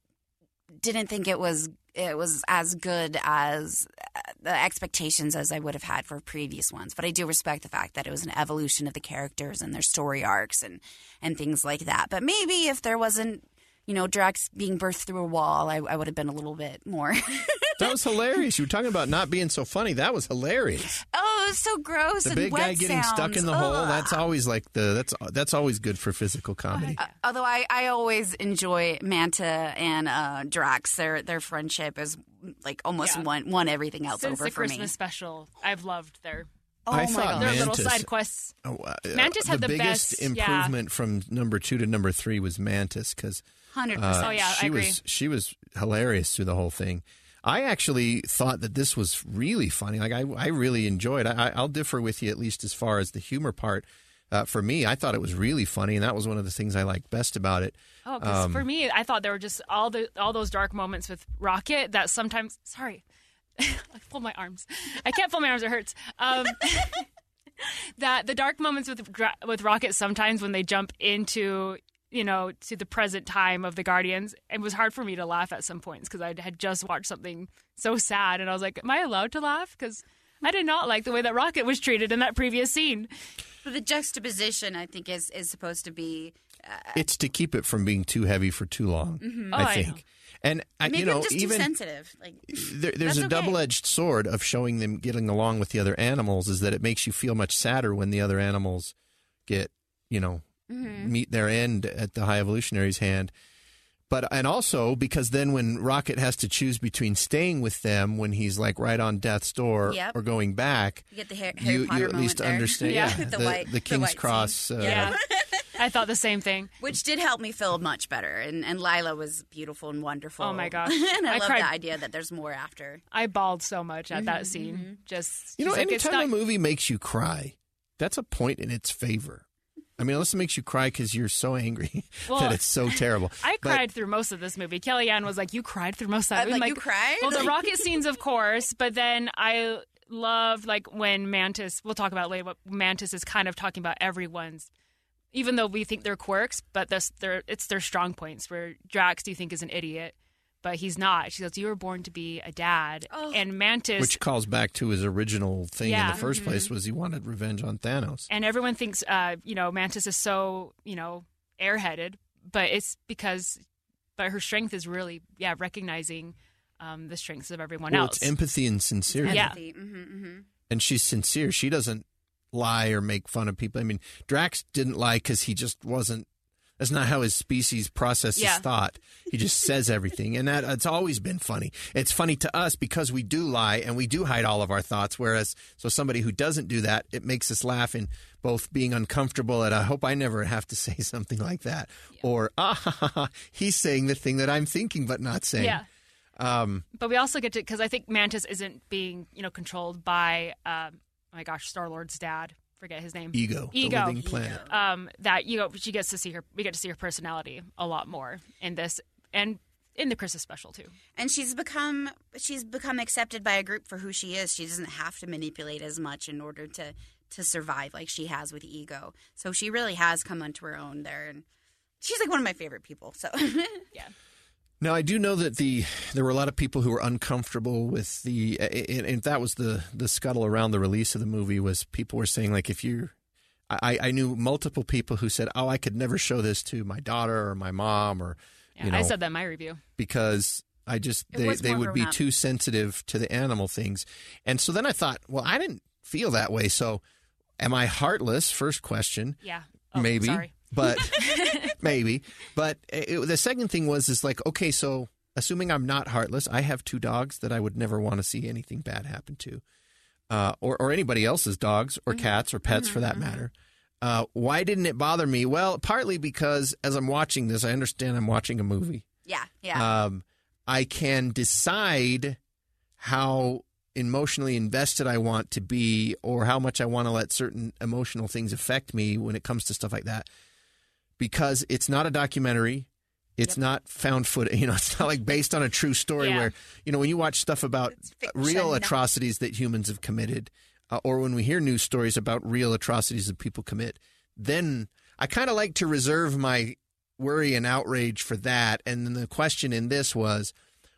didn't think it was it was as good as uh, the expectations as I would have had for previous ones. But I do respect the fact that it was an evolution of the characters and their story arcs and and things like that. But maybe if there wasn't, you know, Drax being birthed through a wall, I, I would have been a little bit more. <laughs> That was hilarious. You were talking about not being so funny. That was hilarious. oh, it was so gross. The and big wet guy getting stuck in the hole. That's always like the that's that's always good for physical comedy. Uh, although I, I always enjoy Manta and uh, Drax, their their friendship is like almost Yeah. won won everything else Since over the for Christmas me. special, I've loved their Oh I my thought god! their little side quests. Oh, uh, Mantis had the biggest best- yeah. improvement from number two to number three was Mantis because Hundred uh, percent. Oh, yeah, I she agree. was she was hilarious through the whole thing. I actually thought that this was really funny. Like I, I really enjoyed. I, I'll differ with you at least as far as the humor part. Uh, for me, I thought it was really funny, and that was one of the things I liked best about it. Oh, because Um, for me, I thought there were just all the all those dark moments with Rocket that sometimes. Sorry, <laughs> I my arms. I can't fold my arms; it hurts. Um, <laughs> that the dark moments with with Rocket sometimes when they jump into you know to the present time of the Guardians, it was hard for me to laugh at some points because I had just watched something so sad, and I was like, "Am I allowed to laugh?" Because I did not like the way that Rocket was treated in that previous scene. But the juxtaposition, I think, is is supposed to be uh, It's to keep it from being too heavy for too long. Mm-hmm. Oh, I I think. know. And uh, I, maybe you know, I'm just even too sensitive. Like there, there's a okay. double-edged sword of showing them getting along with the other animals is that it makes you feel much sadder when the other animals get you know Mm-hmm. meet their end at the high evolutionary's hand but and also because then when rocket has to choose between staying with them when he's like right on death's door Yep. or going back you get the Har- Harry you, Potter you at least there. understand <laughs> Yeah. yeah, The the, white- the the king's white scene. cross uh, Yeah, <laughs> I thought the same thing. which did help me feel much better. And and Lylla was beautiful and wonderful. Oh my gosh. <laughs> and I, I love cried. the idea that there's more after. I bawled so much at Mm-hmm, that scene. Just You know, she's like, anytime not- a movie makes you cry, that's a point in its favor. I mean, unless it makes you cry because you're so angry <laughs> Well, that it's so terrible. <laughs> I But- cried through most of this movie. KellieAnn was like, "You cried through most of uh, I'm it." I'm like, "You cried?" Well, the rocket <laughs> scenes, of course, but then I love like when Mantis. We'll talk about it later. But Mantis is kind of talking about everyone's, even though we think they're quirks, but that's their it's their strong points. Where Drax, do you think is an idiot? But he's not. She goes, "You were born to be a dad," and Mantis, which calls back to his original thing in the 1st place was he wanted revenge on Thanos. and everyone thinks uh, you know mantis is so you know airheaded but it's because but her strength is really yeah recognizing um, the strengths of everyone Well, else it's empathy and sincerity. Yeah. Empathy. hmm hmm And she's sincere. She doesn't lie or make fun of people. I mean, Drax didn't lie because he just wasn't. That's not how his species processes Yeah. thought. He just <laughs> says everything, and that it's always been funny. It's funny to us because we do lie and we do hide all of our thoughts. Whereas, so somebody who doesn't do that, it makes us laugh in both being uncomfortable at, I hope I never have to <laughs> say something like that, or ah, he's saying the thing that I'm thinking but not saying. yeah Um, but we also get to because i think mantis isn't being you know controlled by um, oh my gosh star lord's dad forget his name ego, Ego. the living planet. um, that you know she gets to see her we get to see her personality a lot more in this and in the christmas special too And she's become she's become accepted by a group for who she is. She doesn't have to manipulate as much in order to to survive like she has with ego. So she really has come onto her own there, and she's like one of my favorite people. So <laughs> yeah Now I do know that the there were a lot of people who were uncomfortable with the and, and that was the the scuttle around the release of the movie was people were saying like if you I, I knew multiple people who said oh I could never show this to my daughter or my mom or Yeah, you know, I said that in my review. because I just It they they would be up. too sensitive to the animal things. And so then I thought, well, I didn't feel that way. So am I heartless? First question. Yeah. Oh, maybe. Sorry. But <laughs> maybe. But it, the second thing was is like, okay, so assuming I'm not heartless, I have two dogs that I would never want to see anything bad happen to. Uh, or, or anybody else's dogs or cats or pets for that matter. Uh, why didn't it bother me? Well, partly because as I'm watching this, I understand I'm watching a movie Yeah, yeah. um, I can decide how emotionally invested I want to be or how much I want to let certain emotional things affect me when it comes to stuff like that. Because it's not a documentary. It's not found footage. <laughs> You know, it's not like based on a true story Yeah. where, you know, when you watch stuff about real atrocities that humans have committed, uh, or when we hear news stories about real atrocities that people commit, then I kind of like to reserve my worry and outrage for that. And then the question in this was,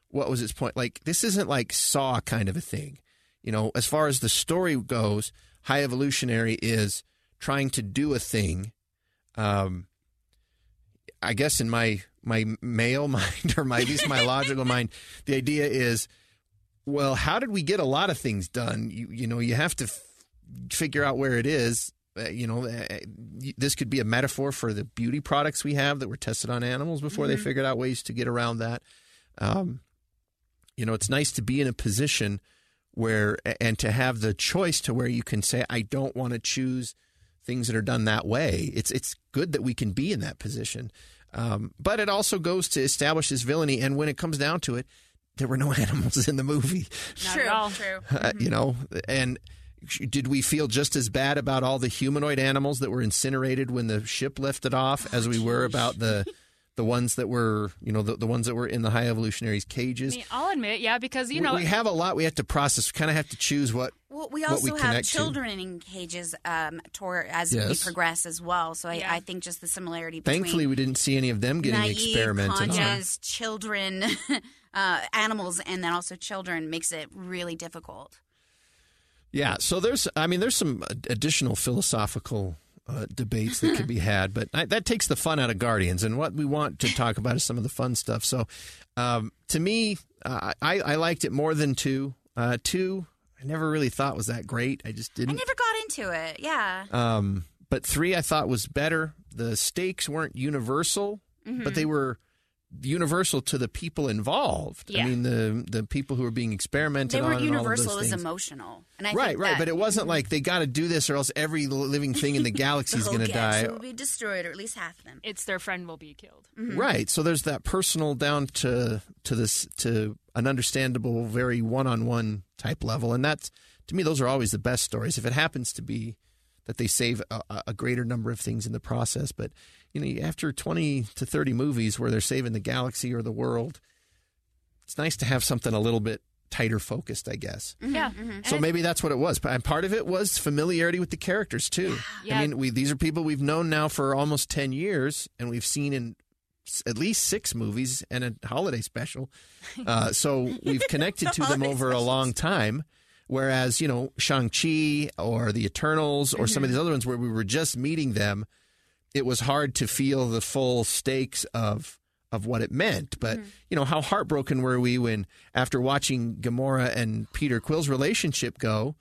what was its point? Like, this isn't like Saw kind of a thing. You know, as far as the story goes, High Evolutionary is trying to do a thing. Um, I guess in my my male <laughs> mind or my at least my logical <laughs> mind, the idea is, well, how did we get a lot of things done? You you know, you have to f- figure out where it is. Uh, you know, uh, this could be a metaphor for the beauty products we have that were tested on animals before they figured out ways to get around that. Um, you know, it's nice to be in a position where and to have the choice to where you can say, I don't want to choose things that are done that way. It's it's good that we can be in that position. Um, but it also goes to establish this villainy. And when it comes down to it, there were no <laughs> animals in the movie. Not true, at all. true. Uh, you know, and did we feel just as bad about all the humanoid animals that were incinerated when the ship lifted off as we were about the <laughs> the ones that were, you know, the, the ones that were in the high evolutionaries I cages? mean, I'll admit, yeah, because you We- know, we have a lot we have to process. We kind of have to choose what Well, we also we have connect to. children in cages um, toward, as we progress as well. So I, Yeah. I think just the similarity between Thankfully, we didn't see any of them getting naive, experimented on. children, <laughs> uh, animals, and then also children makes it really difficult. Yeah, so there's, I mean, there's some additional philosophical uh, debates that could be <laughs> had, but I, that takes the fun out of Guardians. And what we want to talk about is some of the fun stuff. So, um, to me, uh, I, I liked it more than two. Uh, two, I never really thought was that great. I just didn't. I never got into it. Yeah. Um, but three, I thought was better. The stakes weren't universal, but they were universal to the people involved. Yeah. I mean, the the people who were being experimented they were on. and all those universal as things. emotional. And I Right, think right, that but it wasn't mhm. like they got to do this or else every living thing in the <laughs> galaxy the is going to die. galaxy will be destroyed, or at least half of them. it's their friend will be killed. Mm-hmm. Right. So there's that personal down to to this to an understandable, very one-on-one type level, and that's to me those are always the best stories. If it happens to be that they save a, a greater number of things in the process, but you know, after 20 to 30 movies where they're saving the galaxy or the world, it's nice to have something a little bit tighter focused, I guess. Mm-hmm, yeah. Mm-hmm. So maybe that's what it was. And part of it was familiarity with the characters too. Yeah. I mean, we these are people we've known now for almost 10 years and we've seen in at least 6 movies and a holiday special. <laughs> Uh, so we've connected to them Holiday over a long time. Whereas, you know, Shang-Chi or the Eternals or some of mm-hmm. these other ones where we were just meeting them, it was hard to feel the full stakes of of what it meant. But mm-hmm. you know, how heartbroken were we when after watching Gamora and Peter Quill's relationship go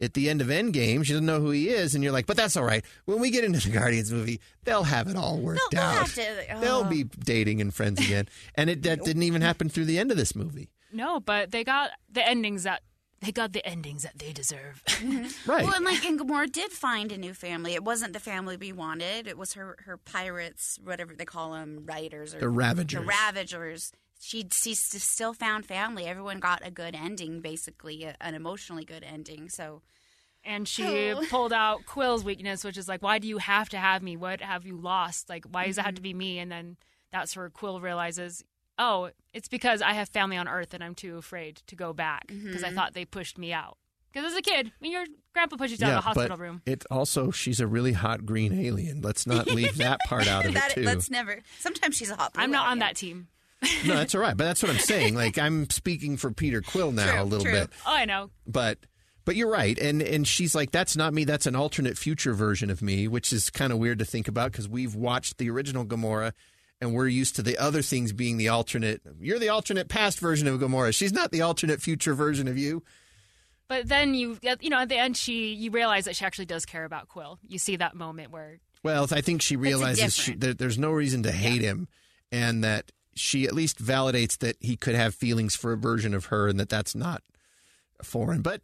at the end of Endgame, she doesn't know who he is, and you're like, but that's all right. When we get into the Guardians movie, they'll have it all worked they'll out. to- oh. They'll be dating and friends again, and it that didn't even happen through the end of this movie. No, but they got the endings that they got the endings that they deserve. <laughs> Mm-hmm. Right. Well, and like, and Gamora did find a new family. It wasn't the family we wanted. It was her her pirates, whatever they call them, riders or The Ravagers. The Ravagers. She she still found family. Everyone got a good ending, basically, a- an emotionally good ending. So and she Oh. <laughs> pulled out Quill's weakness, which is like, why do you have to have me? What have you lost? Like, why does it have to mm-hmm. be me? And then that's where Quill realizes, oh, it's because I have family on Earth and I'm too afraid to go back because I mm-hmm. thought they pushed me out. Because as a kid, when your grandpa pushes you out of the hospital but room. it also she's a really hot green alien. Let's not <laughs> leave that part out of that it too. let's never. Sometimes she's a hot. blue I'm not on alien. that team. <laughs> No, that's all right. But that's what I'm saying. Like I'm speaking for Peter Quill now True, a little true. bit. Oh, I know. But but you're right. And and she's like, that's not me. That's an alternate future version of me, which is kind of weird to think about because we've watched the original Gamora and we're used to the other things being the alternate. You're the alternate past version of Gamora. She's not the alternate future version of you. But then you, you know, at the end, she you realize that she actually does care about Quill. You see that moment where Well, I think she realizes she, that there's no reason to hate him, and that she at least validates that he could have feelings for a version of her, and that that's not foreign. But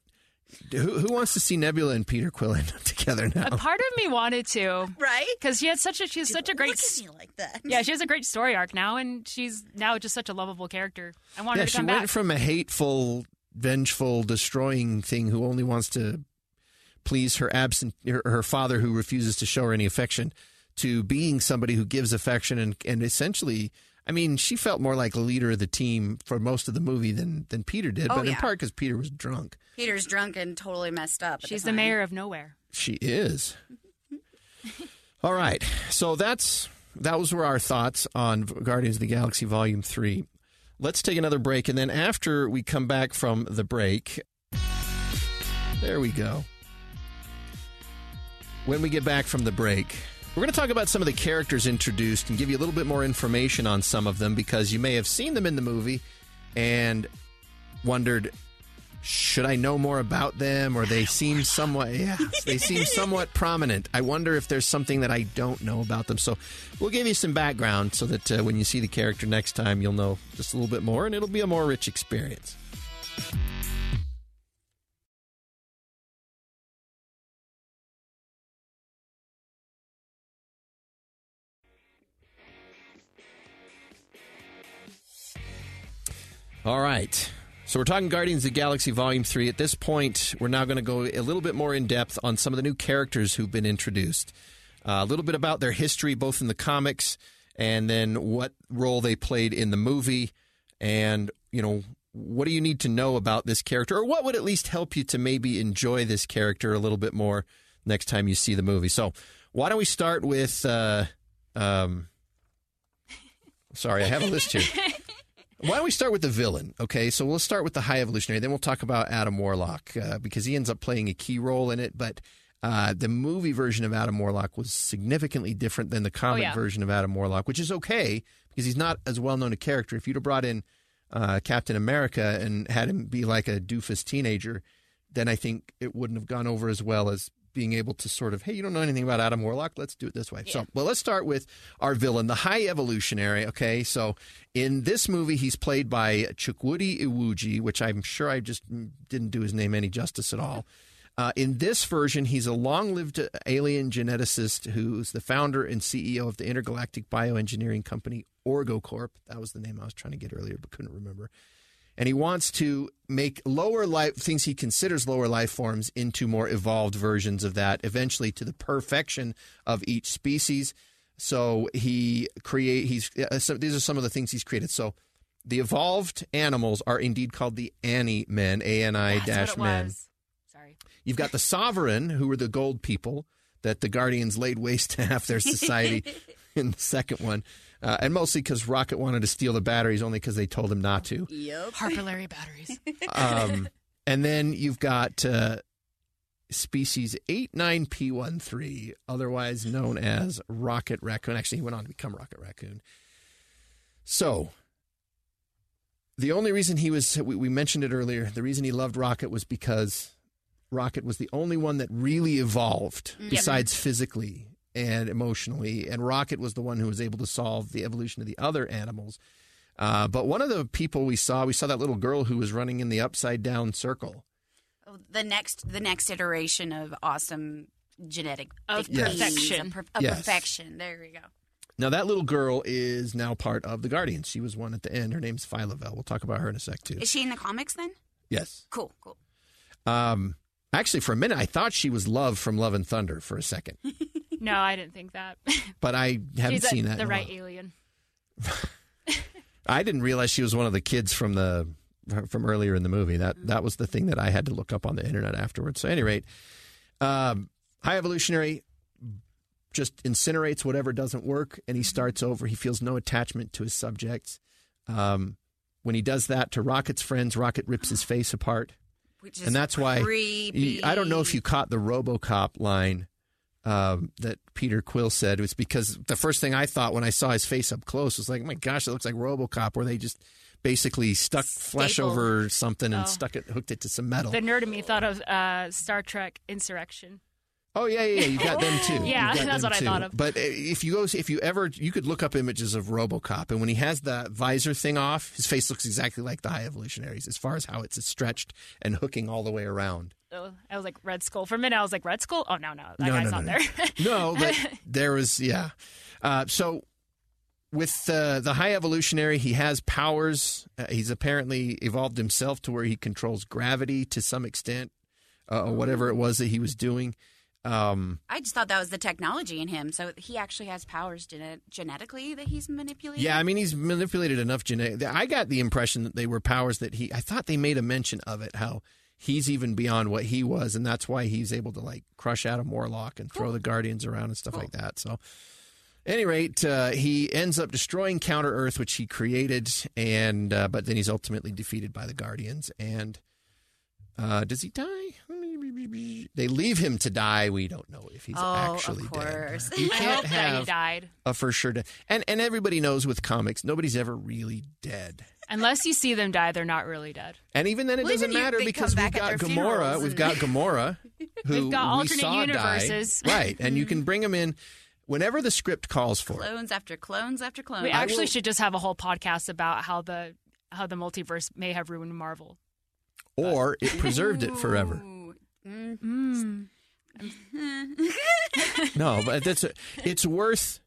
who, who wants to see Nebula and Peter Quill end up <laughs> together now? a part of me wanted to, Right? because she had such a she's such a great Look at me like that. yeah she has a great story arc now, and she's now just such a lovable character. I want yeah, her to she come went back. from a hateful, vengeful, destroying thing who only wants to please her absent her, her father who refuses to show her any affection to being somebody who gives affection and and essentially I mean she felt more like a leader of the team for most of the movie than than Peter did Oh, but in part cuz Peter was drunk Peter's drunk and totally messed up. she's the, the mayor of nowhere. she is all right so that's that was were our thoughts on Guardians of the Galaxy volume 3 let's take another break and then after we come back from the break there we go when we get back from the break. We're going to talk about some of the characters introduced and give you a little bit more information on some of them because you may have seen them in the movie and wondered, should I know more about them? Or they seem somewhat, yeah, they seem <laughs> somewhat prominent. I wonder if there's something that I don't know about them. So we'll give you some background so that uh, when you see the character next time, you'll know just a little bit more and it'll be a more rich experience. All right. So we're talking Guardians of the Galaxy Volume 3. At this point, we're now going to go a little bit more in depth on some of the new characters who've been introduced. Uh, a little bit about their history, both in the comics and then what role they played in the movie. And, you know, what do you need to know about this character? Or what would at least help you to maybe enjoy this character a little bit more next time you see the movie? So why don't we start with. Uh, um, sorry, I have a list here. <laughs> Why don't we start with the villain? Okay, so we'll start with the High Evolutionary. Then we'll talk about Adam Warlock uh, because he ends up playing a key role in it. But uh, the movie version of Adam Warlock was significantly different than the comic yeah. version of Adam Warlock, which is okay because he's not as well known a character. If you'd have brought in uh, Captain America and had him be like a doofus teenager, then I think it wouldn't have gone over as well as being able to sort of, hey, you don't know anything about Adam Warlock, let's do it this way. So, well, let's start with our villain, the High Evolutionary. Okay, so in this movie, he's played by Chukwudi Iwuji, which I'm sure I just didn't do his name any justice at all. Uh, in this version, he's a long-lived alien geneticist who's the founder and CEO of the intergalactic bioengineering company OrgoCorp. That was the name I was trying to get earlier, but couldn't remember and he wants to make lower life things he considers lower life forms into more evolved versions of that eventually to the perfection of each species so he create he's uh, so these are some of the things he's created so the evolved animals are indeed called the Ani men A N I dash men. Sorry. You've got the sovereign, who were the gold people that the Guardians laid waste <laughs> to half their society <laughs> in the second one. Uh, and mostly because Rocket wanted to steal the batteries only because they told him not to. Yep. Harbulary batteries. <laughs> Um, <laughs> and then you've got uh, species 89P13, otherwise known as Rocket Raccoon. Actually, he went on to become Rocket Raccoon. So, the only reason he was, we, we mentioned it earlier, the reason he loved Rocket was because Rocket was the only one that really evolved besides physically and emotionally. And Rocket was the one who was able to solve the evolution of the other animals. Uh, but one of the people we saw, we saw that little girl who was running in the upside down circle. Oh, The next, the next iteration of awesome genetic Of beings, perfection. of, per- of Yes. perfection. There we go. Now, that little girl is now part of the Guardians. She was one at the end. Her name's Phyla-Vell. We'll talk about her in a sec, too. Is she in the comics then? Yes. Cool, cool. Um, actually, for a minute, I thought she was Love from Love and Thunder for a second, <laughs> No, I didn't think that. <laughs> but I haven't She's a- seen that. the a right alien. I didn't realize she was one of the kids from the from earlier in the movie. That that was the thing that I had to look up on the internet afterwards. So, at any rate, um, High Evolutionary just incinerates whatever doesn't work, and he starts over. He feels no attachment to his subjects. Um, when he does that to Rocket's friends, Rocket rips his <gasps> face apart, Which is and that's why creepy. I don't know if you caught the RoboCop line um, that Peter Quill said was because the first thing I thought when I saw his face up close was like, oh my gosh, it looks like RoboCop, where they just basically stuck flesh over something and Oh. stuck it, hooked it to some metal. The nerd in me thought of uh, Star Trek Insurrection. Oh yeah, yeah, yeah, you got them too. <laughs> Yeah, <laughs> that's what I thought of. But uh, if you go, if you ever, you could look up images of RoboCop, and when he has the visor thing off, his face looks exactly like the High Evolutionaries, as far as how it's stretched and hooking all the way around. I was like Red Skull for a minute. I was like Red Skull. Oh no, no, that no, guy's no, not no, there. no. <laughs> no, but <laughs> there was, yeah. Uh, so with uh, the High Evolutionary, he has powers. Uh, he's apparently evolved himself to where he controls gravity to some extent, uh, or whatever it was that he was doing. Um, I just thought that was the technology in him. So he actually has powers gene- genetically that he's manipulating. Yeah, I mean he's manipulated enough genetic. I got the impression that they were powers that he. I thought they made a mention of it, how he's even beyond what he was, and that's why he's able to like crush Adam Warlock and throw the Guardians around and stuff like that. So, any rate, uh, he ends up destroying Counter Earth, which he created, and uh, but then he's ultimately defeated by the Guardians. And uh, does he die? They leave him to die. We don't know if he's Oh, of actually course. dead. <laughs> You I can't hope that he died. a for sure death. And and everybody knows with comics, nobody's ever really dead. Unless you see them die, they're not really dead. And even then, it Well, doesn't even you- matter they because come we've back got at their Gamora. funerals We've and- got Gamora, <laughs> who We've got we alternate saw universes. die. <laughs> right? And you can bring them in whenever the script calls for it. Clones after clones after clones. We actually will- should just have a whole podcast about how the how the multiverse may have ruined Marvel. or it preserved it forever. Ooh. Mm. <laughs> No, but that's it's worth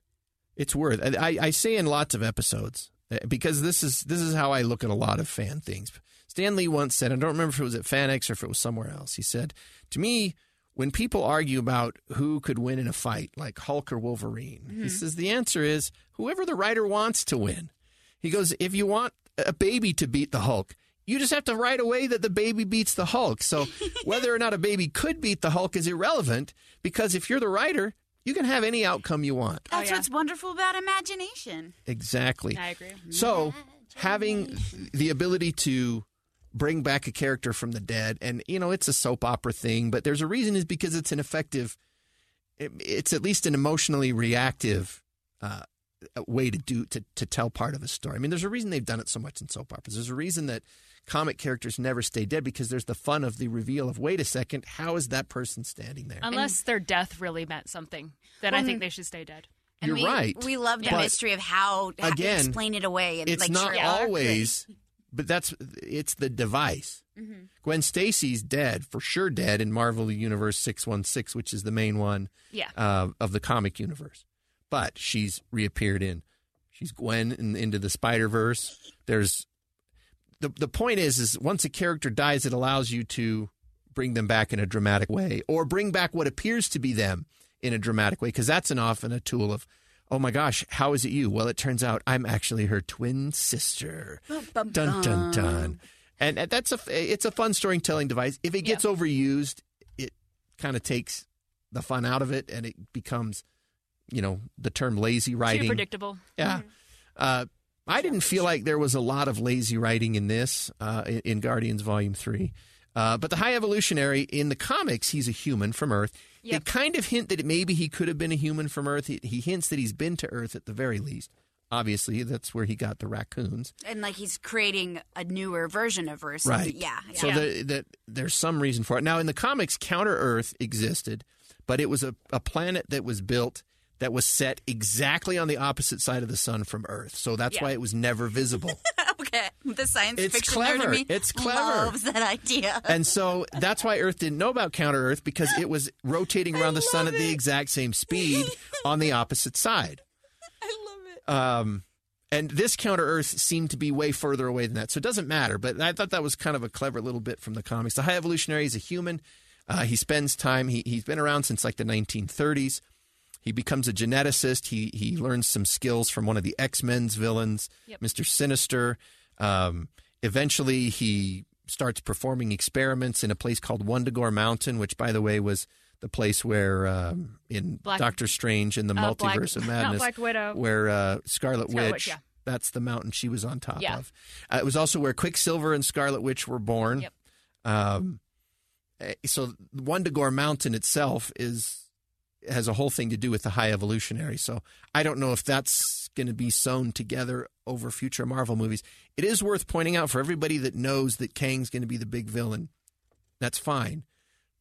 it's worth. I, I say in lots of episodes Uh, because this is this is how I look at a lot of fan things. Stan Lee once said, I don't remember if it was at FanX or if it was somewhere else. He said, "To me, when people argue about who could win in a fight, like Hulk or Wolverine, he mm-hmm. says the answer is whoever the writer wants to win." He goes, "If you want a baby to beat the Hulk." You just have to write away that the baby beats the Hulk. So <laughs> whether or not a baby could beat the Hulk is irrelevant because if you're the writer, you can have any outcome you want. That's yeah. what's wonderful about imagination. Exactly. I agree. So having the ability to bring back a character from the dead, and you know it's a soap opera thing, but there's a reason is because it's an effective. it- It's at least an emotionally reactive uh, way to do to to tell part of a story. I mean, there's a reason they've done it so much in soap operas. There's a reason that comic characters never stay dead because there's the fun of the reveal of wait a second, how is that person standing there? Unless their death really meant something, then I think they should stay dead. And You're we, right. We love the mystery of how, how again, to explain it away. And it's like, not sure, always but that's it's the device gwen stacy's dead for sure dead in marvel universe 616 which is the main one Yeah. uh, of the comic universe but she's reappeared in she's gwen in, into the spider verse there's the, the point is is once a character dies it allows you to bring them back in a dramatic way or bring back what appears to be them in a dramatic way because that's an often a tool of oh my gosh how is it you? Well it turns out i'm actually her twin sister. Bum, dun dun dun. And and that's a it's a fun storytelling device. If it gets overused it kind of takes the fun out of it and it becomes you know the term lazy Too writing. predictable. yeah. Uh, I didn't feel like there was a lot of lazy writing in this, uh, in, Guardians Volume 3. Uh, but the High Evolutionary, in the comics, he's a human from Earth. Yep. They kind of hint that maybe he could have been a human from Earth. He, he hints that he's been to Earth at the very least. Obviously, that's where he got the raccoons. and like he's creating a newer version of or Right. Yeah. yeah. So the, that there's some reason for it. Now, in the comics, Counter Earth existed, but it was a, a planet that was built that was set exactly on the opposite side of the sun from Earth. So that's Yeah. why it was never visible. <laughs> okay. The science It's fiction clever. nerd in me It's clever. loves that idea. and so that's why Earth didn't know about Counter Earth because it was rotating <laughs> around the sun at the exact same speed <laughs> on the opposite side. I love it. Um, and this Counter Earth seemed to be way further away than that. So it doesn't matter. But I thought that was kind of a clever little bit from the comics. The High Evolutionary is a human. Uh, he spends time, he, he's been around since like the 1930s. He becomes a geneticist. He, he learns some skills from one of the X Men's villains, Yep. Mr. Sinister. Um, eventually, he starts performing experiments in a place called Wundagore Mountain, which, by the way, was the place where um, in Black- Doctor Strange in the Uh, Black- Multiverse of <laughs> Madness, Black Widow. where uh, Scarlet, Scarlet Witch, Witch, yeah. that's the mountain she was on top Yeah. of. Uh, it was also where Quicksilver and Scarlet Witch were born. Yep. Um, eh, so Wundagore Mountain itself is has a whole thing to do with the high evolutionary. So I don't know if that's going to be sewn together over future Marvel movies. It is worth pointing out for everybody that knows that Kang's going to be the big villain. That's fine,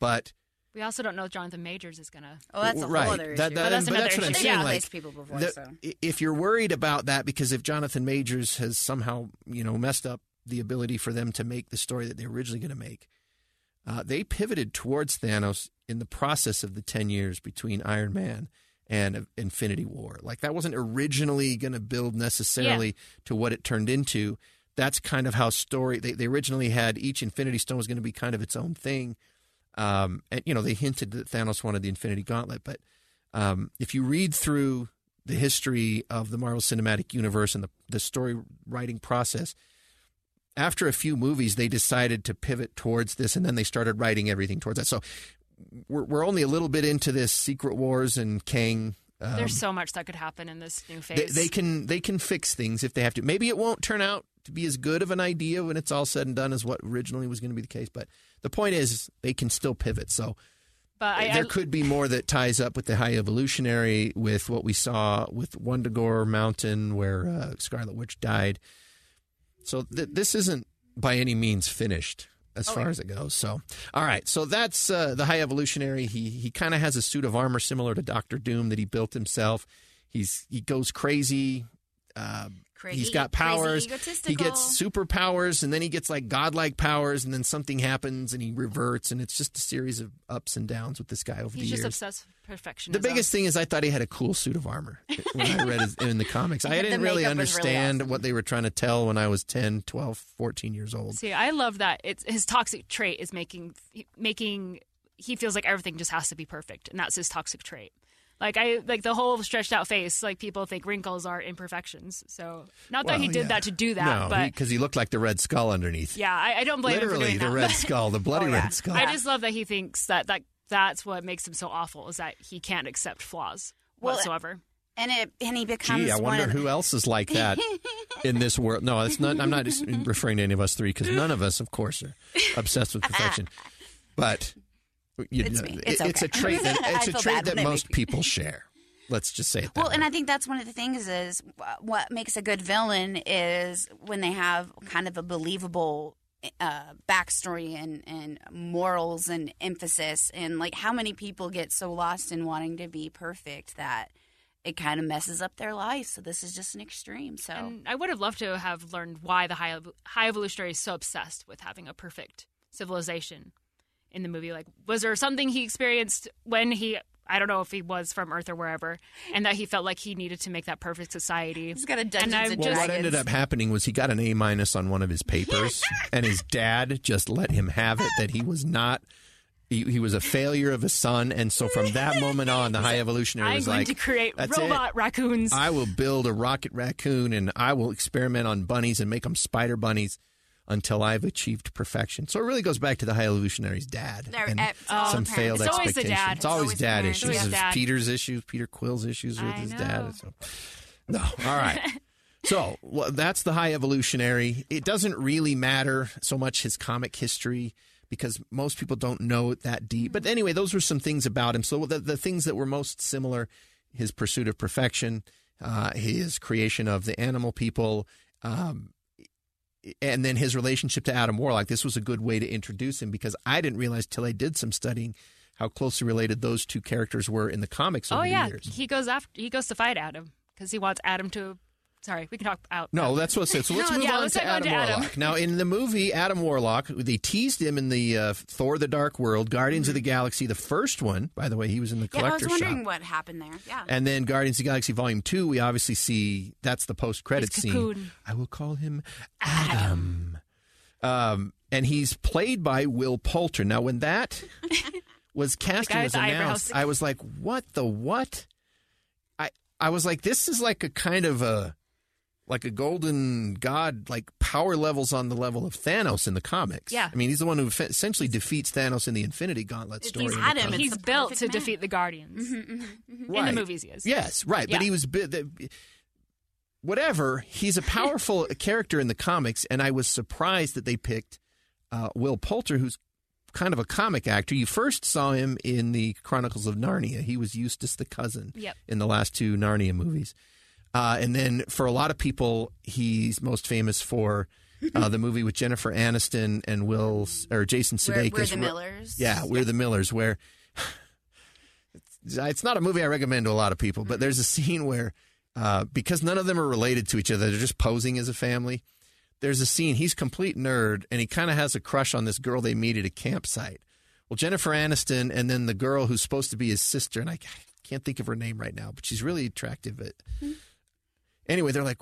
but We also don't know if Jonathan Majors is gonna. Oh, that's a right. whole other issue. That, that, But that's but another that's what I'm saying. They've Like, people before, the- so. if you're worried about that, because if Jonathan Majors has somehow you know messed up the ability for them to make the story that they were originally going to make, uh, they pivoted towards Thanos in the process of the ten years between Iron Man and Infinity War. Like that wasn't originally going to build necessarily to what it turned into. That's kind of how story they, they originally had each Infinity Stone was going to be kind of its own thing. Um, and you know they hinted that Thanos wanted the Infinity Gauntlet, but um, if you read through the history of the Marvel Cinematic Universe and the, the story writing process, after a few movies, they decided to pivot towards this, and then they started writing everything towards that. So we're, we're only a little bit into this Secret Wars and Kang. Um, There's so much that could happen in this new phase. they, they can they can fix things if they have to. Maybe it won't turn out to be as good of an idea when it's all said and done as what originally was going to be the case. But the point is, they can still pivot. So but I, there I, could be more that ties up with the high evolutionary, with what we saw with Wundagore Mountain, where uh, Scarlet Witch died. So th- this isn't by any means finished as far as it goes. So, all right. So that's uh, the high evolutionary. He he kind of has a suit of armor similar to Doctor Doom that he built himself. He's he goes crazy. Uh, Crazy- he's got crazy powers. He gets superpowers, and then he gets like godlike powers, and then something happens, and he reverts, and it's just a series of ups and downs with this guy over he's the just obsessed with perfection. The biggest thing is I thought he had a cool suit of armor when I read it in the comics. <laughs> I didn't really makeup was really understand awesome. what they were trying to tell when I was 10, 12, 14 years old. See, I love that. It's his toxic trait is making making he feels like everything just has to be perfect, and that's his toxic trait. Like I like the whole stretched out face. Like people think wrinkles are imperfections. So not that he did yeah. that to do that, No, but because he, looked like the red skull underneath. yeah, I, I don't blame him for Literally, doing the that. red but skull, the <laughs> bloody Oh, yeah. red skull. I just love that he thinks that that that's what makes him so awful is that he can't accept flaws Well, whatsoever. and it and he becomes Gee, I wonder of who else is like that <laughs> in this world. No, it's not. I'm not referring to any of us three because none of us, of course, are obsessed with <laughs> perfection. But you It's me. it- It's it's a trait that <laughs> it's a trait that most people share. Let's just say it. That Well, and. I think that's one of the things is what makes a good villain is when they have kind of a believable uh, backstory and, and morals and emphasis. And like how many people get so lost in wanting to be perfect that it kind of messes up their life. So this is just an extreme. So And I would have loved to have learned why the high high evolutionary is so obsessed with having a perfect civilization in the movie. Like, was there something he experienced when he? I don't know if he was from Earth or wherever, and that he felt like he needed to make that perfect society. he's got a And I and Well, just- what ended up happening was he got an A minus on one of his papers, <laughs> and his dad just let him have it. That he was not. He, he was a failure of a son, and so from that moment on, the high <laughs> evolutionary I'm was going like, to create "That's it. robot raccoons. I will build a rocket raccoon, and I will experiment on bunnies and make them spider bunnies until I've achieved perfection." So it really goes back to the high evolutionary's dad They're- and it's all some the failed. It's always the expectations. dad. It's always It's always dad parents. issues. It's It's dad. Peter's issues, Peter Quill's issues with I his know. dad. So. No, all right. <laughs> So well, that's the high evolutionary. It doesn't really matter so much his comic history because most people don't know it that deep. But anyway, those were some things about him. So the, the things that were most similar: his pursuit of perfection, uh, his creation of the animal people, um, and then his relationship to Adam Warlock. This was a good way to introduce him because I didn't realize till I did some studying how closely related those two characters were in the comics over oh the yeah, years. he goes after he goes to fight Adam because he wants Adam to. Sorry, we can talk out. No, that's what it says. So <laughs> let's No, move yeah, on let's to Adam to Adam. Warlock. Now, in the movie Adam Warlock, they teased him in the uh, Thor: The Dark World, Guardians of the Galaxy, the first one. By the way, he was in the collector. yeah, I was wondering shop. what happened there. Yeah. And then Guardians of the Galaxy Volume Two, we obviously see that's the post-credit His scene. cocoon. I will call him Adam. Um, and he's played by Will Poulter. Now, when that <laughs> was casting guy was eyebrows. announced, I was like, "What the what?" I I was like, "This is like a kind of a like a golden god, like power levels on the level of Thanos in the comics." Yeah. I mean, he's the one who fe- essentially defeats Thanos in the Infinity Gauntlet He's story. in the Adam. He's built to man. defeat the Guardians. In the movies, he is. Yes, right. Yeah. But he was bi- the, whatever. He's a powerful <laughs> character in the comics, and I was surprised that they picked uh, Will Poulter, who's kind of a comic actor. You first saw him in the Chronicles of Narnia. He was Eustace the cousin Yep. in the last two Narnia movies. Uh, and then for a lot of people, he's most famous for uh, the movie with Jennifer Aniston and Will or Jason We're, Sudeikis. we're the Millers. Yeah, we're the Millers. Where it's, <laughs> it's not a movie I recommend to a lot of people, but there's a scene where uh, because none of them are related to each other, they're just posing as a family. There's a scene. He's complete nerd, and he kind of has a crush on this girl they meet at a campsite. Well, Jennifer Aniston, and then the girl who's supposed to be his sister, and I can't think of her name right now, but she's really attractive. But anyway, they're like,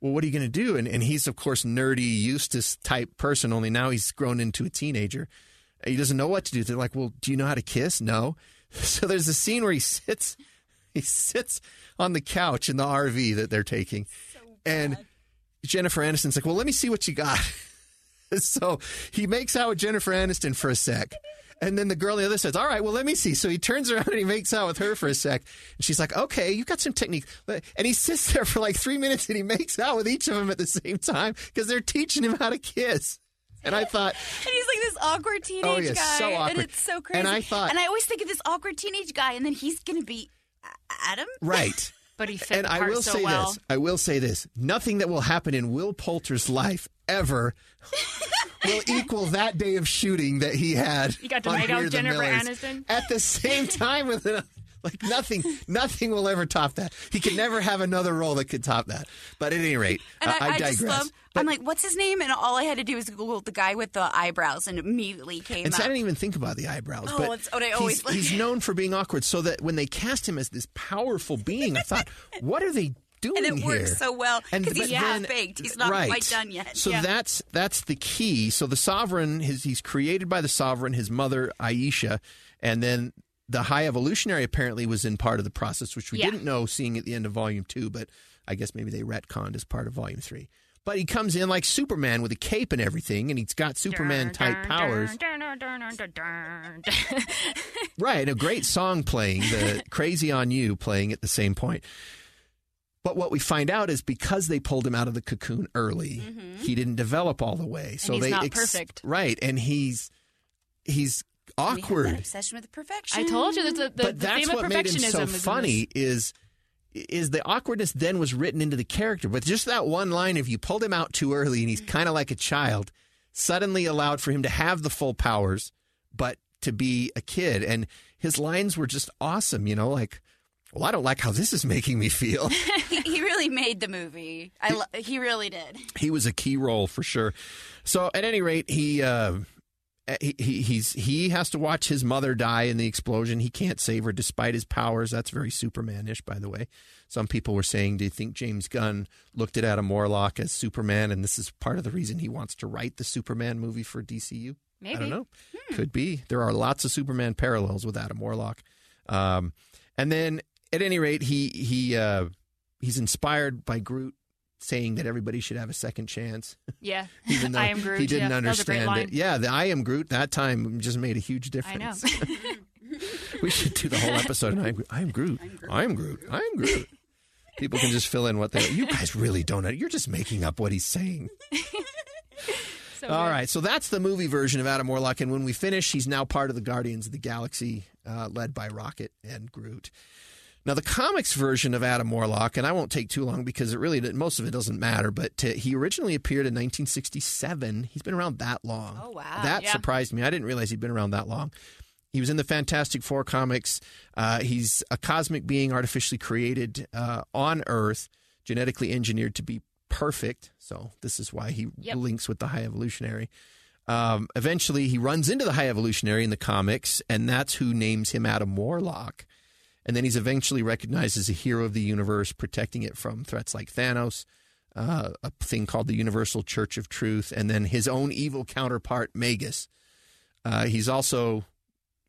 well, what are you going to do? And, and he's, of course, nerdy Eustace type person, only now he's grown into a teenager. He doesn't know what to do. They're like, well, do you know how to kiss? No. <laughs> So there's a scene where he sits, <laughs> he sits on the couch in the RV that they're taking. and Jennifer Aniston's like, well, let me see what you got. <laughs> so he makes out with Jennifer Aniston for a sec. And then the girl on the other side says, All right, well, let me see. So he turns around and he makes out with her for a sec. And she's like, Okay, you've got some technique. And he sits there for like three minutes and he makes out with each of them at the same time because they're teaching him how to kiss. And I thought, <laughs> And he's like this awkward teenage Oh, yeah, guy. so And it's so crazy. And I thought- And I always think of this awkward teenage guy, and then he's going to be Adam? right. <laughs> But he fit and the I will so say well. this. I will say this. Nothing that will happen in Will Poulter's life ever <laughs> will equal that day of shooting that he had. You got to make out Jennifer Millers Aniston? at the same time with it. <laughs> Like nothing, nothing will ever top that. He could never have another role that could top that. But at any rate, And I, I, I digress. just love. But- I'm like, what's his name? And all I had to do was Google the guy with the eyebrows, and immediately came And up. so I didn't even think about the eyebrows. Oh, but it's what I he's- always like. he's, known for being awkward. So that when they cast him as this powerful being, I thought, <laughs> what are they doing here? and it here? works so well And- because he's half baked. He's not right. quite done yet. So that's that's the key. So the sovereign, his, he's created by the sovereign, his mother Aisha, and then the high evolutionary apparently was in part of the process, which we Yeah. didn't know seeing at the end of volume two, but I guess maybe they retconned as part of volume three. But he comes in like Superman with a cape and everything, and he's got Superman type powers. Right, a great song playing, the <laughs> Crazy on You playing at the same point. But what we find out is because they pulled him out of the cocoon early, he didn't develop all the way. So they not perfect. Right, and he's he's We have that awkward. obsession with perfection. I told you that the, the, but the that's theme what of made him perfectionism so is funny is is the awkwardness then was written into the character. But just that one line, if you pulled him out too early and he's kind of like a child, suddenly allowed for him to have the full powers, but to be a kid. And his lines were just awesome, you know, like, well, I don't like how this is making me feel. he, <laughs> he really made the movie. I lo- he really did. he was a key role for sure. So at any rate, he uh, he, he he's he has to watch his mother die in the explosion. He can't save her despite his powers. That's very Superman-ish, by the way. Some people were saying, "Do you think James Gunn looked at Adam Warlock as Superman, and this is part of the reason he wants to write the Superman movie for DCU?" Maybe. I don't know. Could be. There are lots of Superman parallels with Adam Warlock. Um, and then, at any rate, he he uh, he's inspired by Groot saying that everybody should have a second chance. Yeah. <laughs> Even though I am Groot. he didn't yeah. That was a great understand it. Yeah, the I am Groot that time just made a huge difference. I know. difference. <laughs> we should do the whole episode. And I am, I am Groot. I am Groot. I am Groot. People can just fill in what they. You guys really don't know. You're just making up what he's saying. <laughs> So All good. right, so that's the movie version of Adam Warlock, and when we finish, he's now part of the Guardians of the Galaxy, uh, led by Rocket and Groot. Now, the comics version of Adam Warlock, and I won't take too long because it really most of it doesn't matter. But uh, he originally appeared in 1967. He's been around that long. Oh, wow. That Yeah. surprised me. I didn't realize he'd been around that long. He was in the Fantastic Four comics. Uh, he's a cosmic being artificially created uh, on Earth, genetically engineered to be perfect. So this is why he Yep. links with the High Evolutionary. Um, eventually, he runs into the High Evolutionary in the comics, and that's who names him Adam Warlock. And then he's eventually recognized as a hero of the universe, protecting it from threats like Thanos, uh, a thing called the Universal Church of Truth, and then his own evil counterpart, Magus. Uh, he's also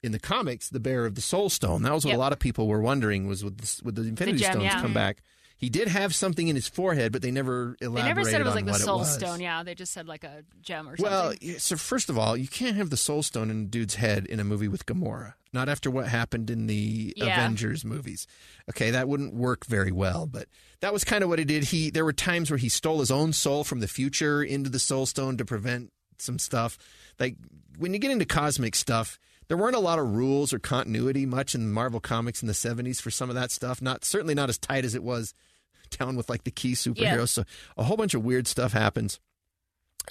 in the comics the bearer of the Soul Stone. That was what Yep. a lot of people were wondering was with the, with the Infinity gem, Stones yeah. come back. He did have something in his forehead, but they never They never said it was like the soul was. stone. Yeah, they just said like a gem or Well, something. Well, so first of all, you can't have the Soul Stone in a dude's head in a movie with Gamora. Not after what happened in the Yeah. Avengers movies. Okay, that wouldn't work very well. But that was kind of what he did. He there were times where he stole his own soul from the future into the Soul Stone to prevent some stuff. Like when you get into cosmic stuff, there weren't a lot of rules or continuity much in Marvel comics in the 70s for some of that stuff. Not certainly not as tight as it was down with like the key superheroes. Yeah. So a whole bunch of weird stuff happens.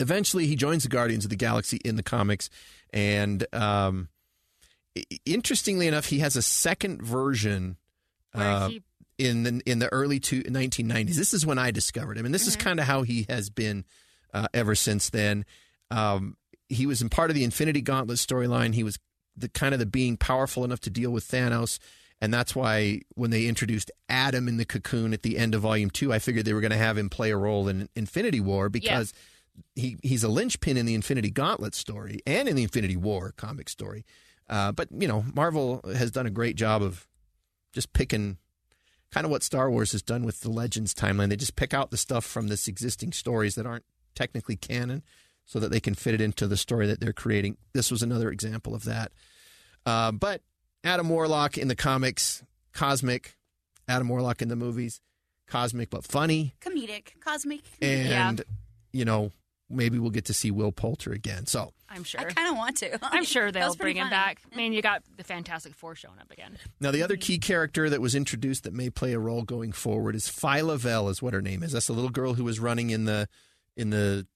Eventually, he joins the Guardians of the Galaxy in the comics, and um, interestingly enough, he has a second version uh, he in the in the early two, 1990s. This is when I discovered him, and this is kind of how he has been uh, ever since then. Um, he was in part of the Infinity Gauntlet storyline. He was the kind of the being powerful enough to deal with Thanos, and that's why when they introduced Adam in the cocoon at the end of Volume Two, I figured they were going to have him play a role in Infinity War because he he's a linchpin in the Infinity Gauntlet story and in the Infinity War comic story. Uh, but you know, Marvel has done a great job of just picking kind of what Star Wars has done with the Legends timeline. They just pick out the stuff from this existing stories that aren't technically canon so that they can fit it into the story that they're creating. This was another example of that. Uh, but Adam Warlock in the comics, cosmic. Adam Warlock in the movies, cosmic but funny. Comedic, cosmic. And, you know, maybe we'll get to see Will Poulter again. So I'm sure. I kind of want to. <laughs> I'm sure they'll was pretty bring him funny. back. <laughs> I mean, you got the Fantastic Four showing up again. Now, the other key character that was introduced that may play a role going forward is Phyla-Vell, is what her name is. That's the little girl who was running in the in the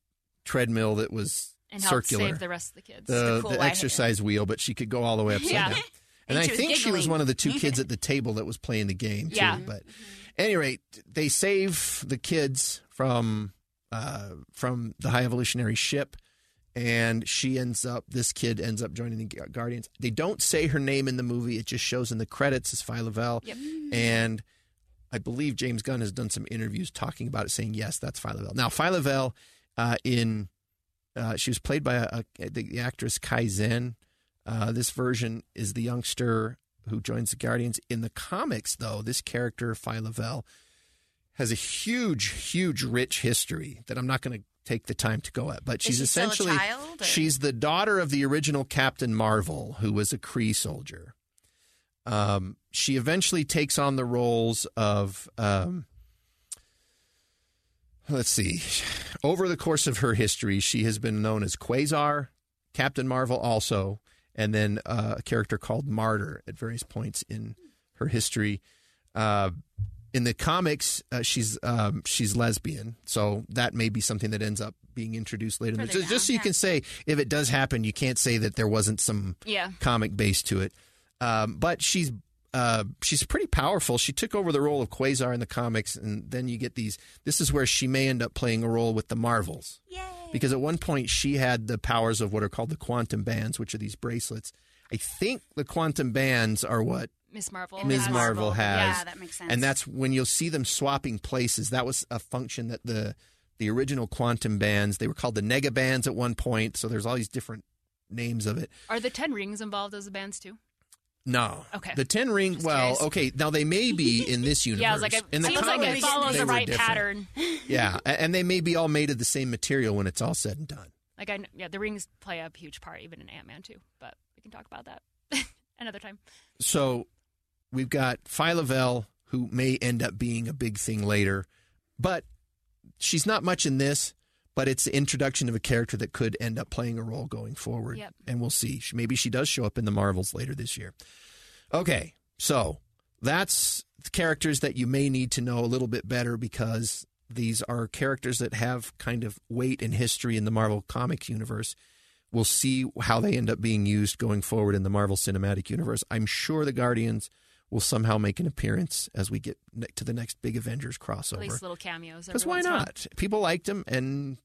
treadmill that was And help circular, save the rest of the kids. the, The cool the white exercise wheel, but she could go all the way upside <laughs> Yeah. down. And, And I think she was one of the two kids <laughs> at the table that was playing the game too. Yeah. But any rate, they save the kids from uh, from the high evolutionary ship, and she ends up. This kid ends up joining the Guardians. They don't say her name in the movie; it just shows in the credits as Phyla-Vell. Yep. And I believe James Gunn has done some interviews talking about it, saying yes, that's Phyla-Vell. Now, Phyla-Vell uh, in uh, she was played by a, a, the, the actress Kai Zen. Uh, this version is the youngster who joins the Guardians. In the comics, though, this character, Phyla-Vell, has a huge, huge, rich history that I'm not going to take the time to go at. But she's she still a essentially child, she's the daughter of the original Captain Marvel, who was a Kree soldier. Um, she eventually takes on the roles of um, let's see. Over the course of her history, she has been known as Quasar, Captain Marvel, also, and then uh, a character called Martyr at various points in her history. Uh, in the comics, uh, she's um, she's lesbian, so that may be something that ends up being introduced later. Further Just, just so you yeah. can say, if it does happen, you can't say that there wasn't some Yeah. comic base to it. Um, but she's uh, she's pretty powerful. She took over the role of Quasar in the comics, and then you get these. This is where she may end up playing a role with the Marvels, Yay. because at one point she had the powers of what are called the quantum bands, which are these bracelets. I think the quantum bands are what Miss Marvel. Ms. has- Marvel has. Yeah, that makes sense. and that's when you'll see them swapping places. That was a function that the the original quantum bands they were called the nega bands at one point. So there's all these different names of it. Are the Ten Rings involved as the bands too? No. Okay. The ten ring. Just well, curious. okay. Now they may be <laughs> in this universe. Yeah, I was like, it in the seems like comics, it follows the right different. pattern. <laughs> Yeah, and they may be all made of the same material when it's all said and done. Like I, yeah, the rings play a huge part even in Ant Man too. But we can talk about that <laughs> another time. So we've got Phyla who may end up being a big thing later, but she's not much in this. But it's the introduction of a character that could end up playing a role going forward, Yep. and we'll see. Maybe she does show up in the Marvels later this year. Okay, so that's characters that you may need to know a little bit better because these are characters that have kind of weight and history in the Marvel Comics universe. We'll see how they end up being used going forward in the Marvel Cinematic Universe. I'm sure the Guardians will somehow make an appearance as we get to the next big Avengers At crossover. least little cameos. Because why not? People liked them, and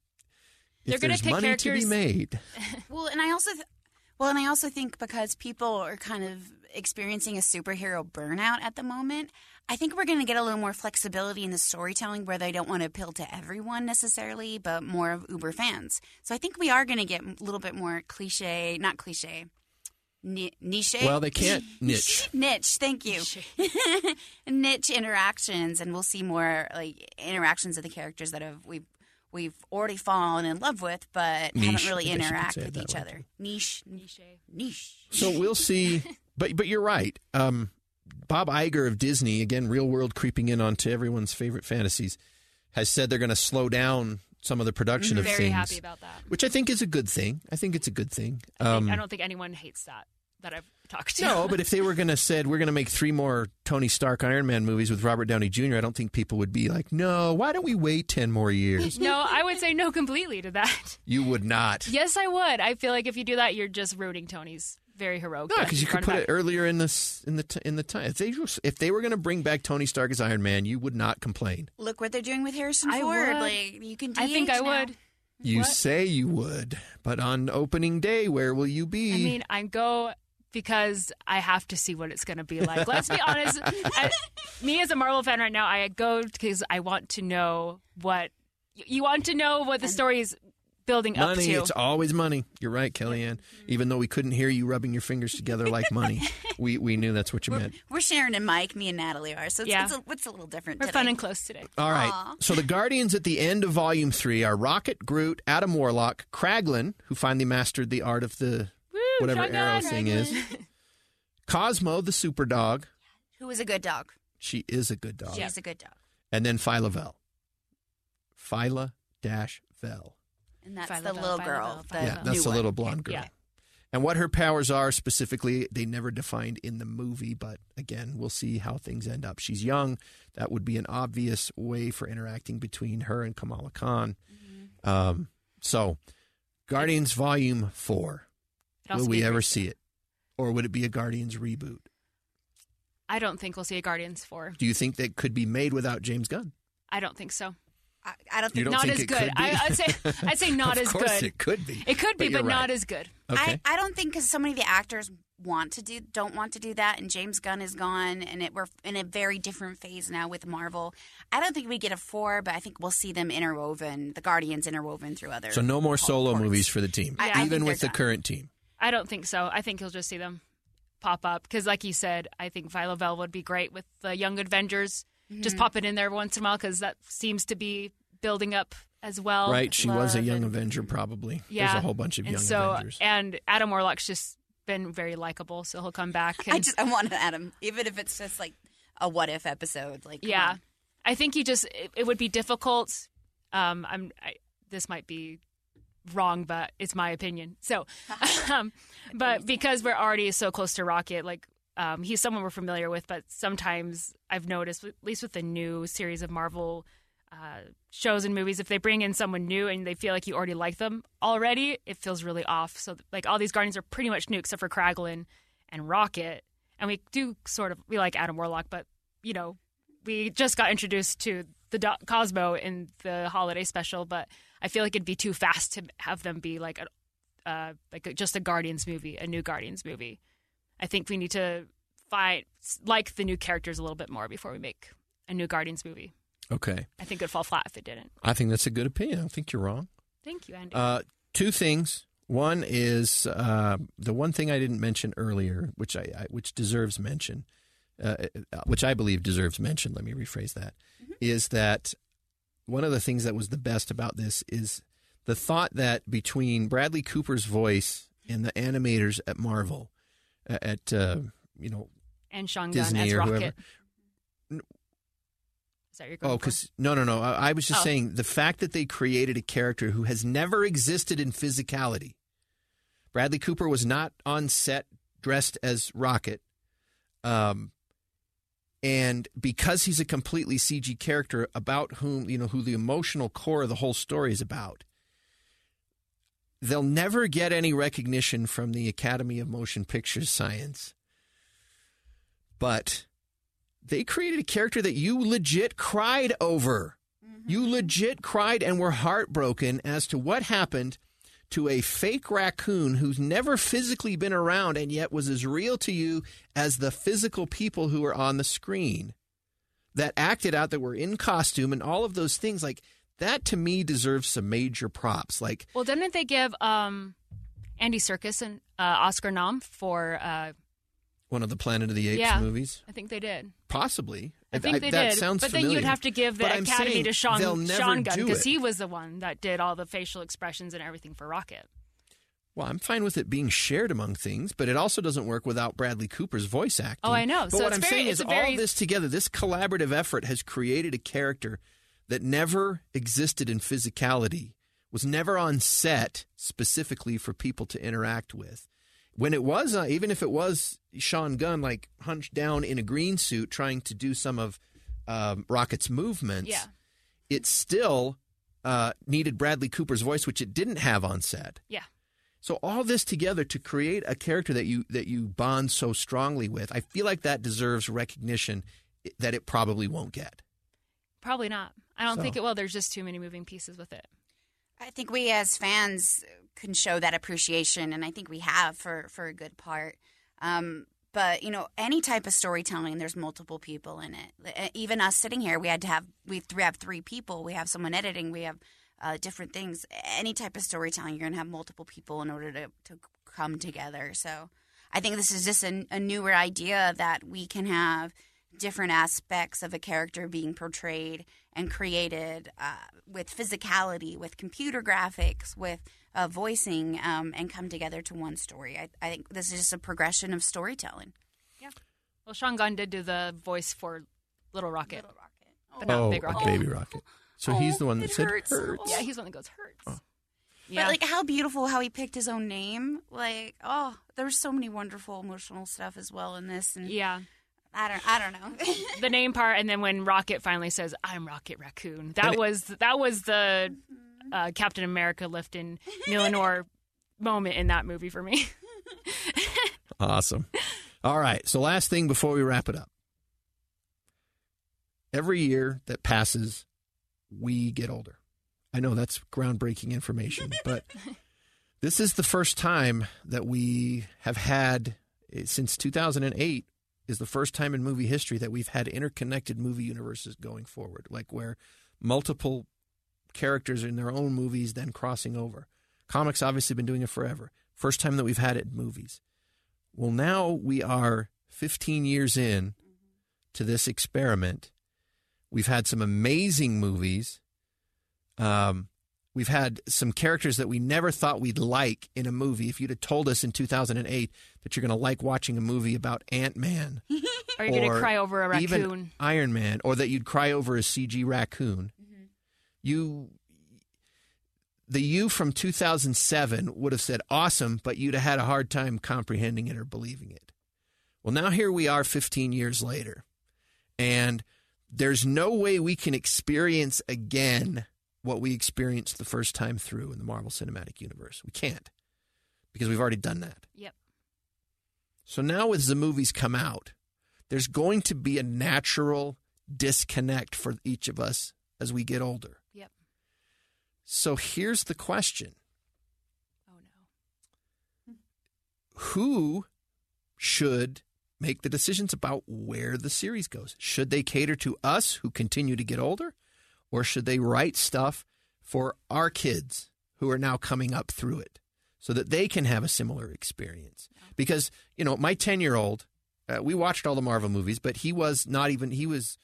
They're gonna there's pick money to be made, <laughs> Well, and I also, th- well, and I also think because people are kind of experiencing a superhero burnout at the moment, I think we're going to get a little more flexibility in the storytelling where they don't want to appeal to everyone necessarily, but more of Uber fans. So I think we are going to get a little bit more cliche, not cliche, ni- niche. well, they can't <laughs> niche. <laughs> niche. Thank you. niche interactions, and we'll see more like interactions of the characters that have we've we've already fallen in love with, but Niche. haven't really I guess you could interact with each way, other. too. Niche, Niche. niche. So we'll see. <laughs> But but you're right. Um, Bob Iger of Disney, again, real world creeping in onto everyone's favorite fantasies, has said they're going to slow down some of the production of Very things, happy about that. which I think is a good thing. I think it's a good thing. Um, I don't think anyone hates that that I've talked to. no, but if they were going <laughs> to said we're going to make three more Tony Stark Iron Man movies with Robert Downey Jr., I don't think people would be like, "No, why don't we wait ten more years?" no, I would say no completely to that. you would not. Yes, I would. I feel like if you do that, you're just ruining Tony's very heroic. No, because you could put of it earlier in this in the t- in the time. If they was- if they were going to bring back Tony Stark as Iron Man, you would not complain. Look what they're doing with Harrison I Ford. would. Like you can. I think I now. would. You What? say you would, but on opening day, where will you be? I mean, I go because I have to see what it's going to be like. Let's be <laughs> honest. I, me as a Marvel fan right now, I go because I want to know what you want to know what the story is building up money, to. it's always money. You're right, KellieAnn. Even though we couldn't hear you rubbing your fingers together like money, <laughs> we we knew that's what you meant. We're Sharon and Mike. Me and Natalie are. So it's, Yeah. it's, a, it's a little different. We're today. fun and close today. All right. Aw. So the Guardians at the end of Volume Three are Rocket, Groot, Adam Warlock, Kraglin, who finally mastered the art of the Woo, <laughs> whatever shotgun. arrow thing is, Cosmo, the super dog. Who is a good dog? She is a good dog. She's a good dog. And then Phyla-Vell. Phyla dash Vel. And that's Phyla the Vel, little Phyla girl. Vel, Phyla Yeah, Vel. that's new the one. little blonde girl. Yeah. And what her powers are specifically, they never defined in the movie, but again, we'll see how things end up. She's young. That would be an obvious way for interacting between her and Kamala Khan. Mm-hmm. Um, so, Guardians Volume 4. It'd Will we ever see it? Or would it be a Guardians reboot? I don't think we'll see a Guardians four. Do you think that could be made without James Gunn? I don't think so. I, I don't think. don't not think as it good. could be? I, I'd say <laughs> I'd say not of as course good. it could be. It could be, But but, you're not as good. Okay. I, I don't think because so many of the actors want to do don't want to do that, and James Gunn is gone, and it we're in a very different phase now with Marvel. I don't think we get a four, but I think we'll see them interwoven, the Guardians interwoven through other. so, no more solo ports. movies for the team, I- I even with the done. current team. I don't think so. I think he'll just see them pop up because, like you said, I think Phyla-Vell would be great with the Young Avengers. Mm-hmm. Just pop it in there once in a while because that seems to be building up as well. right? She was a young and- Avenger, probably. Yeah, There's a whole bunch of and young so, Avengers. And Adam Warlock's just been very likable, so he'll come back. <laughs> And, I just I want Adam, even if it's just like a what if episode. Like yeah, on. I think you just it, it would be difficult. Um, I'm I, this might be wrong, but it's my opinion. So, <laughs> um, but because we're already so close to Rocket, like um, he's someone we're familiar with, but sometimes I've noticed, at least with the new series of Marvel uh, shows and movies, if they bring in someone new and they feel like you already like them already, it feels really off. So, like all these Guardians are pretty much new except for Kraglin and Rocket, and we do sort of we like Adam Warlock, but you know we just got introduced to the Do- Cosmo in the holiday special, but I feel like it'd be too fast to have them be like a uh, like a, just a Guardians movie, a new Guardians movie. I think we need to find like the new characters a little bit more before we make a new Guardians movie. okay. I think it'd fall flat if it didn't. I think that's a good opinion. I don't think you're wrong. Thank you, Andy. Uh, two things. One is uh, the one thing I didn't mention earlier, which I, I which deserves mention, uh, uh, which I believe deserves mention. Let me rephrase that. Is that one of the things that was the best about this is the thought that between Bradley Cooper's voice and the animators at Marvel, at uh, you know and Sean Gunn Disney as or Rocket. whoever. Is that what Oh, because no, no, no. I, I was just Oh. saying the fact that they created a character who has never existed in physicality. Bradley Cooper was not on set dressed as Rocket, um, and because he's a completely CG character about whom you know who the emotional core of the whole story is about. They'll never get any recognition from the Academy of Motion Picture Science. But they created a character that you legit cried over. Mm-hmm. You legit cried and were heartbroken as to what happened to a fake raccoon who's never physically been around and yet was as real to you as the physical people who were on the screen that acted out that were in costume and all of those things like that to me deserves some major props like Well, didn't they give um, Andy Serkis an uh, Oscar nom for? Uh, one of the Planet of the Apes Yeah. movies I think they did. possibly I think they that did. but then you'd have to give the But Academy to Sean, Sean Gunn because he was the one that did all the facial expressions and everything for Rocket. Well, I'm fine with it being shared among things, but it also doesn't work without Bradley Cooper's voice acting. Oh, I know. But So what I'm very- saying is very- all this together, this collaborative effort has created a character that never existed in physicality, was never on set specifically for people to interact with. When it was, uh, even if it was Sean Gunn, like hunched down in a green suit trying to do some of um, Rocket's movements, Yeah. it still uh, needed Bradley Cooper's voice, which it didn't have on set. Yeah. So all this together to create a character that you that you bond so strongly with, I feel like that deserves recognition that it probably won't get. Probably not. I don't So- think it will. There's just too many moving pieces with it. I think we as fans can show that appreciation, and I think we have for for a good part. Um, but you know, any type of storytelling, there's multiple people in it. Uh, Even us sitting here, we had to have we have three people. We have someone editing. We have uh, different things. Any type of storytelling, you're gonna have multiple people in order to to come together. So, I think this is just a, a newer idea that we can have different aspects of a character being portrayed and created uh, with physicality, with computer graphics, with uh, voicing, um, and come together to one story. I, I think this is just a progression of storytelling. Yeah. Well, Sean Gunn did do the voice for Little Rocket, Little Rocket. but not oh, Big Rocket. Baby Rocket. So he's the one that it said hurts. hurts. Yeah, he's the one that goes hurts. Oh. Yeah. But like how beautiful how he picked his own name. Like, oh, there's so many wonderful emotional stuff as well in this. And yeah. I don't I don't know. <laughs> the name part, and then when Rocket finally says, "I'm Rocket Raccoon," that And it- was that was the uh, Captain America lifting Mjolnir <laughs> moment in that movie for me. <laughs> Awesome. All right. So last thing before we wrap it up. Every year that passes, we get older. I know that's groundbreaking information, <laughs> but this is the first time that we have had eh, since 2008 is the first time in movie history that we've had interconnected movie universes going forward, like where multiple characters in their own movies then crossing over. Comics obviously been doing it forever. First time that we've had it in movies. Well, now we are 15 years in to this experiment. We've had some amazing movies. Um, we've had some characters that we never thought we'd like in a movie. If you'd have told us in 2008 that you're going to like watching a movie about Ant Man, Are <laughs> you going to cry over a raccoon? even Iron Man, or that you'd cry over a CG raccoon, you, the you from 2007 would have said awesome, but you'd have had a hard time comprehending it or believing it. Well, now here we are 15 years later, and there's no way we can experience again what we experienced the first time through in the Marvel Cinematic Universe. We can't because we've already done that. Yep. So now, as the movies come out, there's going to be a natural disconnect for each of us as we get older. So here's the question Oh no. Who should make the decisions about where the series goes? Should they cater to us who continue to get older, or should they write stuff for our kids who are now coming up through it so that they can have a similar experience? Because, you know, my 10 year old, uh, we watched all the Marvel movies, but he was not even, he was.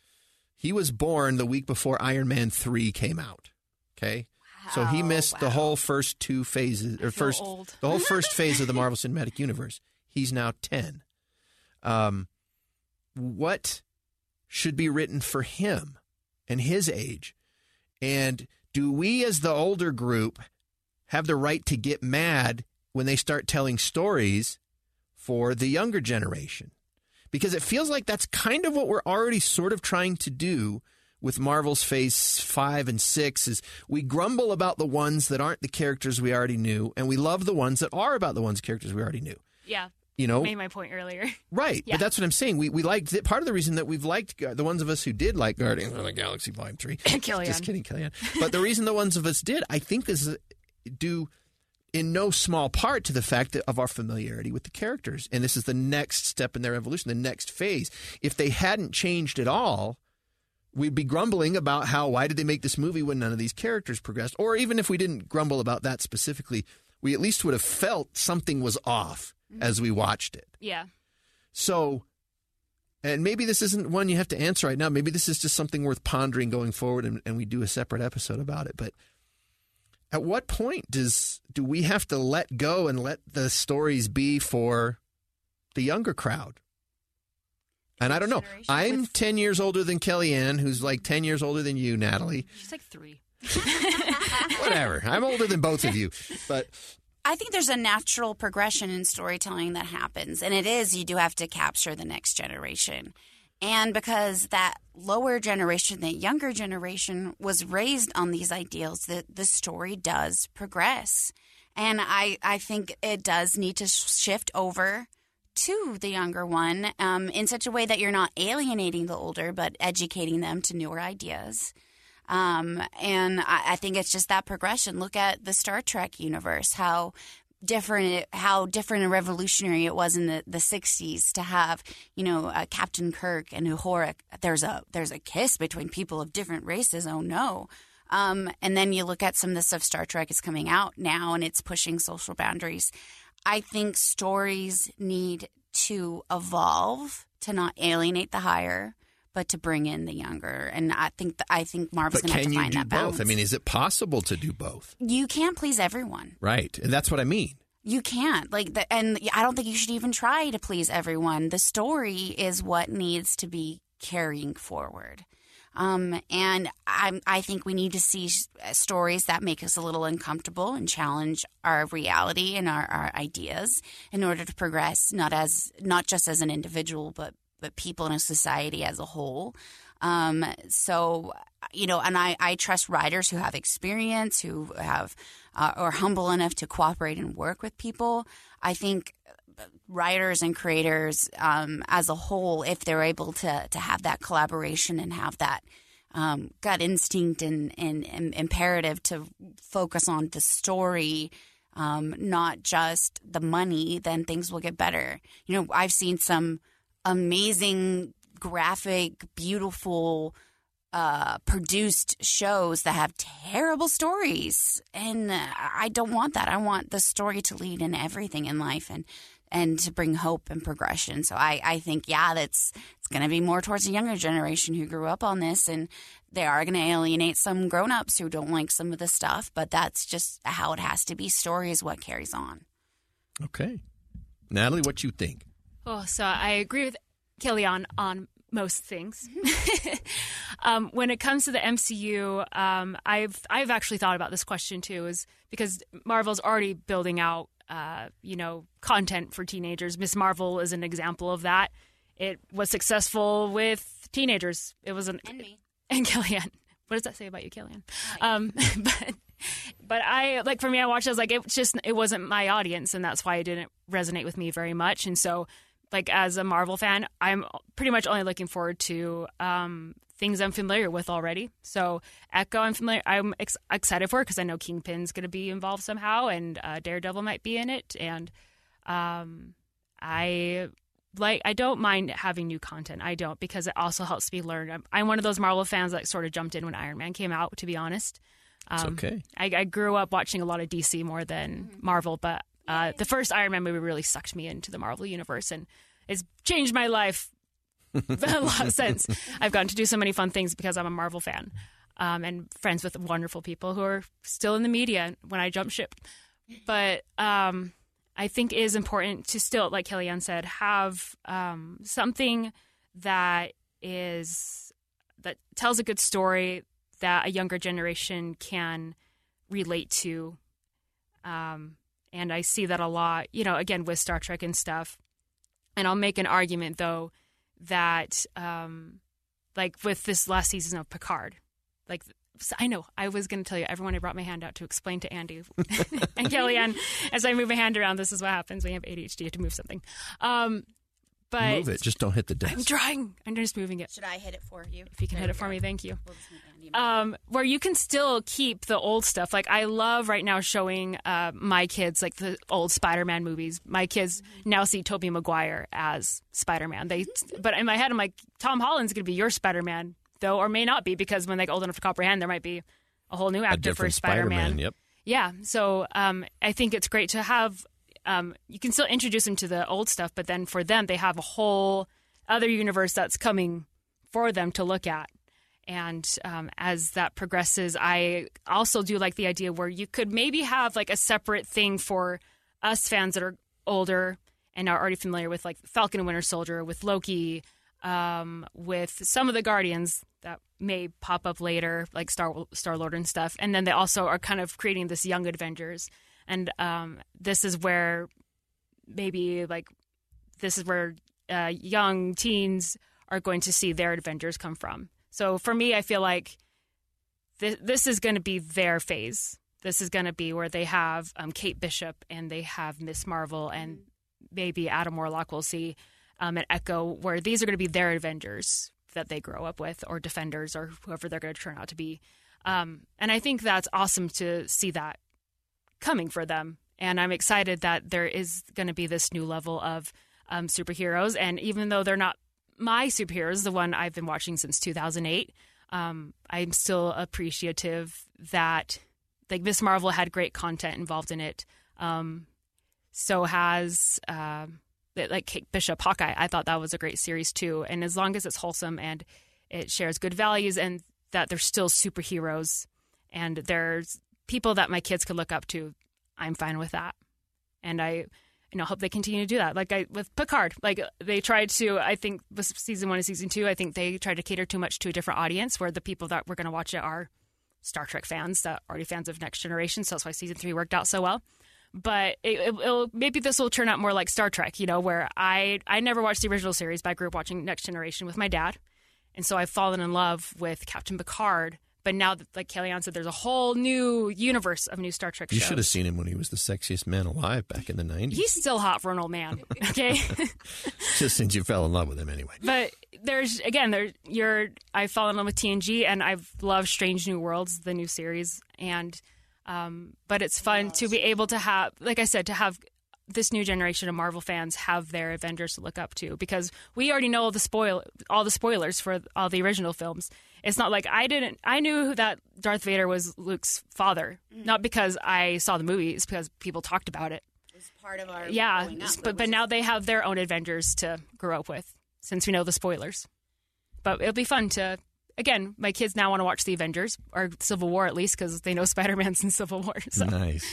He was born the week before Iron Man 3 came out. Okay? So he Wow, missed the wow. whole first two phases or first old. the whole first <laughs> phase of the Marvel Cinematic Universe. He's now 10. Um what should be written for him and his age? And do we as the older group have the right to get mad when they start telling stories for the younger generation? Because it feels like that's kind of what we're already sort of trying to do with Marvel's Phase 5 and 6 is we grumble about the ones that aren't the characters we already knew and we love the ones that are about the ones characters we already knew. Yeah. You know, Made my point earlier. <laughs> right? Yeah. But that's what I'm saying. We we liked it. Part of the reason that we've liked the ones of us who did like Guardians of the Galaxy Volume Three. <coughs> KellieAnn. Just kidding, KellieAnn. But the reason the ones of us did, I think, is uh, due in no small part to the fact that of our familiarity with the characters. And this is the next step in their evolution, the next phase. If they hadn't changed at all, we'd be grumbling about how why did they make this movie when none of these characters progressed? Or even if we didn't grumble about that specifically, we at least would have felt something was off mm-hmm. as we watched it. Yeah. So, and maybe this isn't one you have to answer right now. Maybe this is just something worth pondering going forward, and, and we do a separate episode about it. But at what point does do we have to let go and let the stories be for the younger crowd? And I don't know. I'm with- 10 years older than KellieAnn, who's like 10 years older than you, Natalie. She's like three. <laughs> Whatever. I'm older than both of you. But I think there's a natural progression in storytelling that happens, and it is you do have to capture the next generation. And because that lower generation, that younger generation was raised on these ideals, that the story does progress. And I, I think it does need to shift over to the younger one um, in such a way that you're not alienating the older, but educating them to newer ideas. Um, and I, I think it's just that progression. Look at the Star Trek universe, how different, it, how different and revolutionary it was in the, the 60s to have, you know, uh, Captain Kirk and Uhura. There's a, there's a kiss between people of different races. Oh no. Um, and then you look at some of the stuff Star Trek is coming out now and it's pushing social boundaries. I think stories need to evolve to not alienate the higher, but to bring in the younger. And I think I think Marvel's going to have can to you find that both? balance. I mean, is it possible to do both? you can't please everyone. Right. And that's what I mean. You can't like, the, and I don't think you should even try to please everyone. The story is what needs to be carrying forward. Um, and I, I think we need to see stories that make us a little uncomfortable and challenge our reality and our, our ideas in order to progress, not as not just as an individual, but but people in a society as a whole. Um, so you know, and I, I trust writers who have experience, who have uh, are humble enough to cooperate and work with people. I think writers and creators um, as a whole, if they're able to to have that collaboration and have that um, gut instinct and, and, and imperative to focus on the story, um, not just the money, then things will get better. You know, I've seen some amazing, graphic, beautiful. Uh, produced shows that have terrible stories, and I don't want that. I want the story to lead in everything in life, and and to bring hope and progression. So I, I think, yeah, that's it's going to be more towards a younger generation who grew up on this, and they are going to alienate some grown-ups who don't like some of the stuff. But that's just how it has to be. Story is what carries on. Okay. Natalie, what you think? Oh, so I agree with Kelly on on most things. <laughs> um, when it comes to the MCU, um, I've I've actually thought about this question too, is because Marvel's already building out, uh, you know, content for teenagers. Miss Marvel is an example of that. It was successful with teenagers. It was an And me. <laughs> and KellieAnn. What does that say about you, KellieAnn? Um, <laughs> but but I like for me, I watched. it, I was like, it just it wasn't my audience, and that's why it didn't resonate with me very much. And so, like as a Marvel fan, I'm pretty much only looking forward to um, things I'm familiar with already. So Echo, I'm familiar. I'm ex- excited for because I know Kingpin's going to be involved somehow, and uh, Daredevil might be in it, and um, I like I don't mind having new content. I don't because it also helps me learn. I'm, I'm one of those Marvel fans that sort of jumped in when Iron Man came out. To be honest, It's um, okay. I, I grew up watching a lot of DC more than Marvel, but uh, the first Iron Man movie really sucked me into the Marvel universe, and it's changed my life <laughs> a lot since. I've gotten to do so many fun things because I'm a Marvel fan, um, and friends with wonderful people who are still in the media when I jump ship. But um, I think it is important to still, like KellieAnn said, have um, something that is that tells a good story that a younger generation can relate to. Um, and I see that a lot, you know, again with Star Trek and stuff. And I'll make an argument though that, um, like with this last season of Picard, like I know I was going to tell you everyone I brought my hand out to explain to Andy <laughs> and KellieAnn as I move my hand around. This is what happens when you have ADHD. You have to move something. Um, but Move it. Just don't hit the desk. I'm desk. trying. I'm just moving it. Should I hit it for you? If you can There hit it for go. me, thank you. We'll just make Andy Um, where you can still keep the old stuff. Like I love right now showing uh, my kids like the old Spider-Man movies. My kids now see Tobey Maguire as Spider-Man. They, but in my head, I'm like, Tom Holland's going to be your Spider-Man, though, or may not be because when they get old enough to comprehend, there might be a whole new A actor for Spider-Man. Spider-Man. Yep. Yeah. So um, I think it's great to have. Um, you can still introduce them to the old stuff, but then for them, they have a whole other universe that's coming for them to look at. And um, as that progresses, I also do like the idea where you could maybe have like a separate thing for us fans that are older and are already familiar with like Falcon and Winter Soldier, with Loki, um, with some of the Guardians that may pop up later, like Star Star Lord and stuff, and then they also are kind of creating this young Avengers, and um, this is where maybe like this is where uh, young teens are going to see their adventures come from. So for me, I feel like th- this is going to be their phase. This is going to be where they have um, Kate Bishop and they have Miss Marvel and maybe Adam Warlock. We'll see um, and Echo, where these are going to be their Avengers that they grow up with, or Defenders, or whoever they're going to turn out to be. Um, and I think that's awesome to see that coming for them. And I'm excited that there is going to be this new level of um, superheroes. And even though they're not my superheroes, the one I've been watching since 2008, um, I'm still appreciative that like Miss Marvel had great content involved in it. Um, so has uh, like Kate Bishop Hawkeye. I thought that was a great series too. And as long as it's wholesome and it shares good values and that they're still superheroes and there's people that my kids could look up to, I'm fine with that. And I you know, hope they continue to do that. Like I with Picard, like they tried to. I think with season one and season two, I think they tried to cater too much to a different audience, where the people that were going to watch it are Star Trek fans that already fans of Next Generation. So that's why season three worked out so well. But it, will maybe this will turn out more like Star Trek, you know, where I I never watched the original series, but I grew up watching Next Generation with my dad, and so I've fallen in love with Captain Picard but now, that, like KellieAnn said, there's a whole new universe of new Star Trek You shows. should have seen him when he was the sexiest man alive back in the 90s. He's still hot for an old man. <laughs> Okay. <laughs> Just since you fell in love with him anyway. but there's again there you're I fall in love with TNG and I've loved Strange New Worlds, the new series, and um, but it's fun to be able to have, like I said, to have this new generation of Marvel fans have their Avengers to look up to because we already know all the spoil all the spoilers for all the original films. It's not like I didn't I knew that Darth Vader was Luke's father, not because I saw the movie, it's because people talked about it. It's part of our Yeah, up. but but now they have their own Avengers to grow up with since we know the spoilers. But it'll be fun to again. My kids now want to watch the Avengers or Civil War at least because they know <laughs> Spider Man's in Civil War. So. Nice.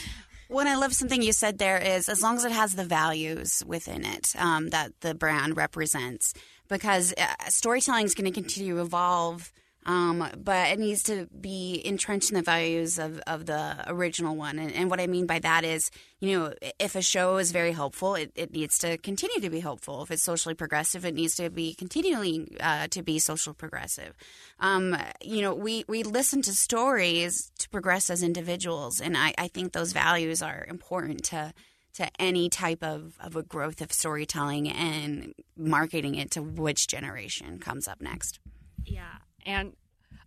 When I love something you said there is as long as it has the values within it um, that the brand represents, because uh, storytelling is going to continue to evolve. Um, but it needs to be entrenched in the values of, of the original one. And, and what I mean by that is, you know, if a show is very hopeful, it, it needs to continue to be hopeful. If it's socially progressive, it needs to be continually uh, to be social progressive. Um, you know, we, we listen to stories to progress as individuals. And I, I think those values are important to to any type of, of a growth of storytelling and marketing it to which generation comes up next. Yeah, and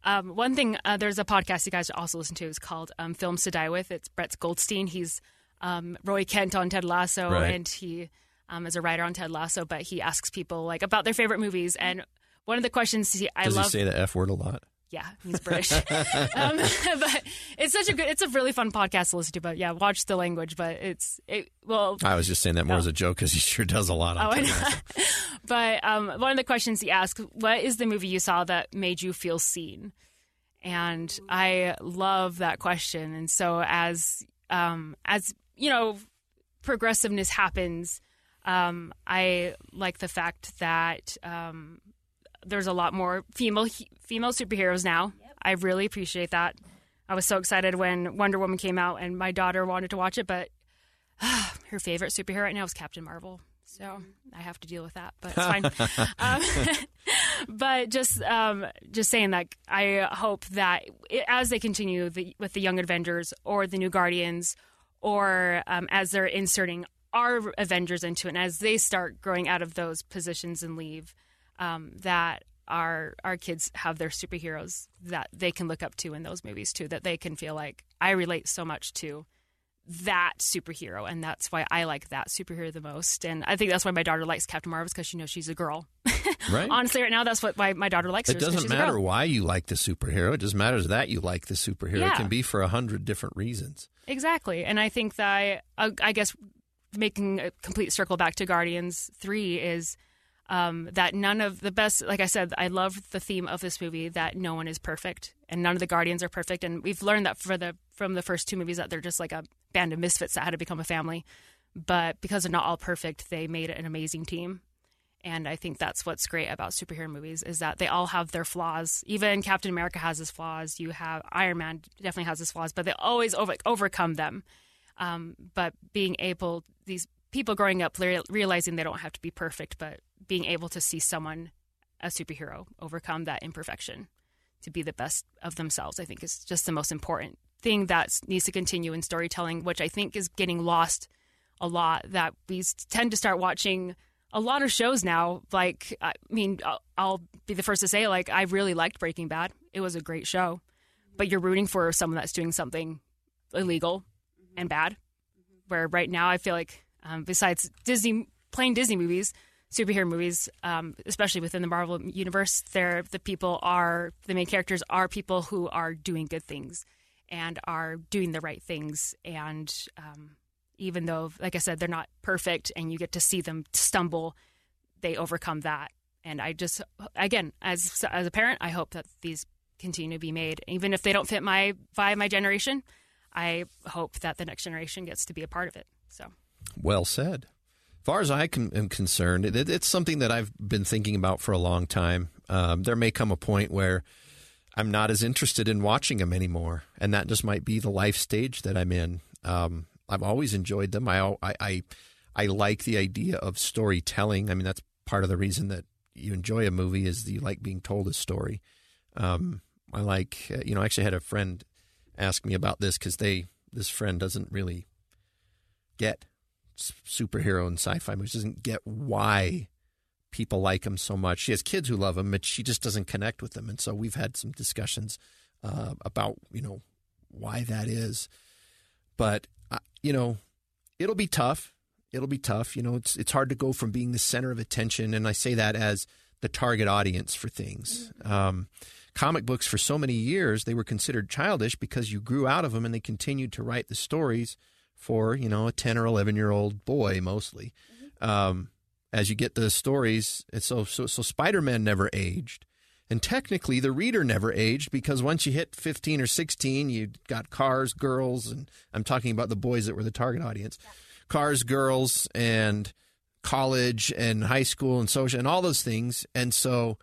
um, one thing uh, there's a podcast you guys should also listen to It's called um, Films to Die With. It's Brett Goldstein. He's um, Roy Kent on Ted Lasso, Right. and he um, is a writer on Ted Lasso. But he asks people like about their favorite movies, and one of the questions he, I Does love. he say the F word a lot? Yeah, he's British. <laughs> um, <laughs> but it's such a good, it's a really fun podcast to listen to. But yeah, watch the language. But it's it well. I was just saying that more as a joke because he sure does a lot on Oh, I know. <laughs> But um, one of the questions he asked, "What is the movie you saw that made you feel seen?" And I love that question. And so as um, as you know, progressiveness happens. Um, I like the fact that um, there's a lot more female female superheroes now. I really appreciate that. I was so excited when Wonder Woman came out, and my daughter wanted to watch it, but <sighs> her favorite superhero right now is Captain Marvel. So I have to deal with that, but it's fine. <laughs> um, <laughs> but just um, just saying that I hope that it, as they continue the, with the Young Avengers or the New Guardians, or um, as they're inserting our Avengers into it, and as they start growing out of those positions and leave, um, that our our kids have their superheroes that they can look up to in those movies too. That they can feel like I relate so much to that superhero, and that's why I like that superhero the most. And I think that's why my daughter likes Captain Marvel because she knows she's a girl. <laughs> Right. Honestly, right now that's what why my daughter likes. It doesn't matter why you like the superhero. It just matters that you like the superhero. Yeah. It can be for a hundred different reasons. Exactly. And I think that I, I guess making a complete circle back to Guardians 3 is um, that none of the best, like I said, I love the theme of this movie that no one is perfect and none of the Guardians are perfect. And we've learned that for the from the first two movies that they're just like a band of misfits that had to become a family. But because they're not all perfect, they made an amazing team. And I think that's what's great about superhero movies is that they all have their flaws. Even Captain America has his flaws. You have Iron Man definitely has his flaws, but they always over, overcome them. Um, but being able, these people growing up realizing they don't have to be perfect, but being able to see someone, a superhero, overcome that imperfection to be the best of themselves, I think is just the most important thing that needs to continue in storytelling, which I think is getting lost a lot. That we tend to start watching a lot of shows now. Like, I mean, I'll, I'll be the first to say, like, I really liked Breaking Bad. It was a great show, but you're rooting for someone that's doing something illegal and bad. Where right now, I feel like, um, besides Disney, plain Disney movies, superhero movies, um, especially within the Marvel universe, they're the people are the main characters are people who are doing good things and are doing the right things. And um, even though, like I said, they're not perfect, and you get to see them stumble, they overcome that. And I just, again, as as a parent, I hope that these continue to be made, even if they don't fit my vibe, my generation. I hope that the next generation gets to be a part of it. So. Well said. As far as I con- am concerned, it, it's something that I've been thinking about for a long time. Um, there may come a point where I'm not as interested in watching them anymore, and that just might be the life stage that I'm in. Um, I've always enjoyed them. I, I I I like the idea of storytelling. I mean, that's part of the reason that you enjoy a movie is that you like being told a story. Um, I like, uh, you know, I actually had a friend ask me about this because they this friend doesn't really get superhero and sci-fi movies. Doesn't get why people like them so much. She has kids who love them, but she just doesn't connect with them. And so we've had some discussions uh, about you know why that is. But uh, you know, it'll be tough. It'll be tough. You know, it's it's hard to go from being the center of attention, and I say that as the target audience for things. Um, comic books for so many years they were considered childish because you grew out of them and they continued to write the stories for you know a 10 or 11 year old boy mostly. Um, as you get the stories and so so, so spider-man never aged. And technically the reader never aged because once you hit 15 or 16 you got cars girls and i'm talking about the boys that were the target audience. Cars girls and college and high school and social and all those things. And so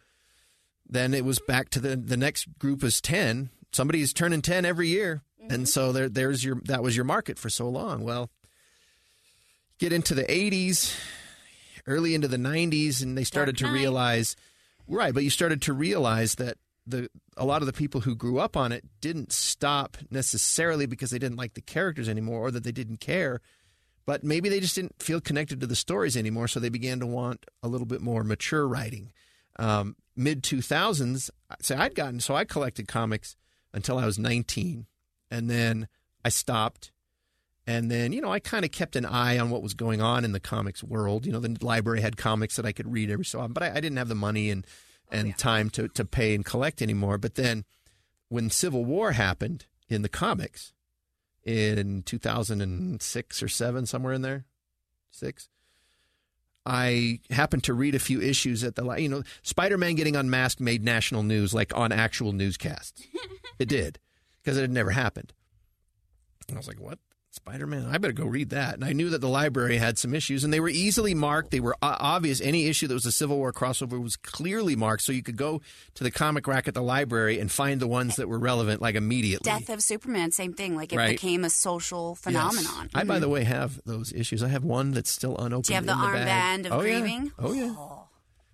then it was back to the the next group is 10 somebody's turning 10 every year and so there there's your that was your market for so long. Well get into the 80s early into the 90s and they started to realize right but you started to realize that the a lot of the people who grew up on it didn't stop necessarily because they didn't like the characters anymore or that they didn't care but maybe they just didn't feel connected to the stories anymore so they began to want a little bit more mature writing. Um, mid 2000s so i'd gotten so i collected comics until i was 19 and then i stopped. And then you know i kind of kept an eye on what was going on in the comics world. You know the library had comics that i could read every so often but i, I didn't have the money and oh, and time to, to pay and collect anymore. But then when civil war happened in the comics in 2006 or 7 somewhere in there 6 I happened to read a few issues at the you know Spider-Man getting unmasked made national news like on actual newscasts. <laughs> it did because it had never happened. And I was like, "What? Spider-Man? I better go read that." And I knew that the library had some issues and they were easily marked. They were obvious. Any issue that was a Civil War crossover was clearly marked so you could go to the comic rack at the library and find the ones that were relevant like immediately. Death of Superman, same thing. Like it Right. became a social Yes. phenomenon. I, by the way, have those issues. I have one that's still unopened. Do you have the bag. armband of oh, yeah. grieving? Oh yeah.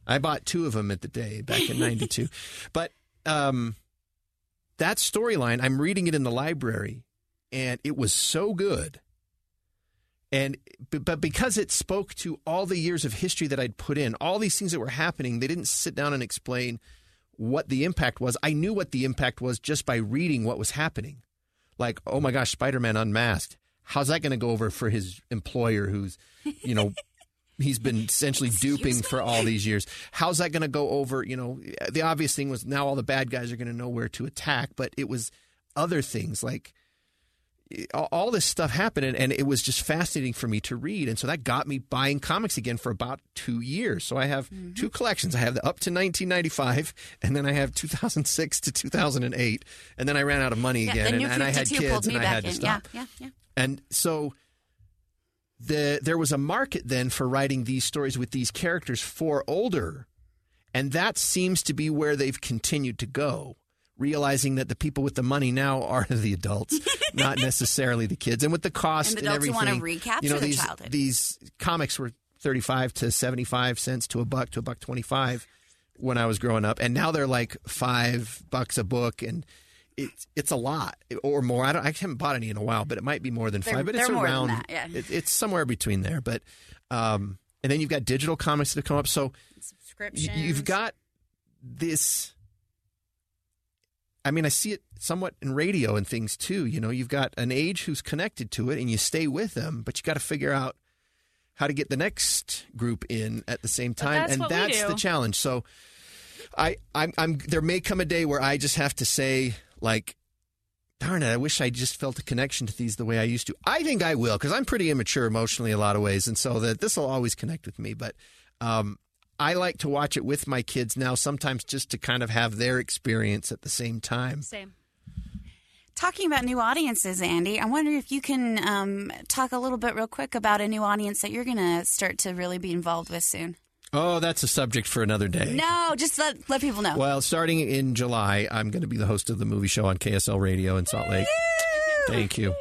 I bought two of them at the day back in '92, <laughs> but um, that storyline, I'm reading it in the library, and it was so good. And but because it spoke to all the years of history that I'd put in, all these things that were happening, they didn't sit down and explain what the impact was. I knew what the impact was just by reading what was happening. Like, oh my gosh, Spider-Man unmasked. How's that going to go over for his employer who's, you know, he's been essentially duping for all these years. How's that going to go over? You know, the obvious thing was now all the bad guys are going to know where to attack, but it was other things like all- this stuff happened, and, and it was just fascinating for me to read, and so that got me buying comics again for about two years. So I have two collections. I have the up to 1995, and then I have 2006 to 2008, and then I ran out of money Yeah, again, and, and I had 52 kids, and I had to stop. Yeah, yeah, yeah. And so the there was a market then for writing these stories with these characters for older, and that seems to be where they've continued to go. Realizing that the people with the money now are <laughs> the adults, <laughs> not necessarily the kids, and with the cost And and, adults everything, wanna recapture you know, the these, childhood. These comics were thirty-five to seventy-five cents to a buck to a buck twenty-five when I was growing up, and now they're like five bucks a book, and it's it's a lot or more. I don't. I haven't bought any in a while, but it might be more than They're- five. But it's they're more than around. that, yeah. it, it's somewhere between there. But um, and then you've got digital comics that have come up. So Subscriptions. you've got this. I mean, I see it somewhat in radio and things too. You know, you've got an age who's connected to it, and you stay with them, but you got to figure out how to get the next group in at the same time, that's and that's the challenge. So, I, I'm, I'm, there may come a day where I just have to say, like, darn it, I wish I just felt a connection to these the way I used to. I think I will because I'm pretty immature emotionally a lot of ways, and so that this will always connect with me. But um, I like to watch it with my kids now, sometimes just to kind of have their experience at the same time. Same. Talking about new audiences, Andy, I wonder if you can um, talk a little bit real quick about a new audience that you're going to start to really be involved with soon. Oh, that's a subject for another day. No, just let let people know. Well, starting in July, I'm going to be the host of the movie show on KSL Radio in Salt Lake. Thank you.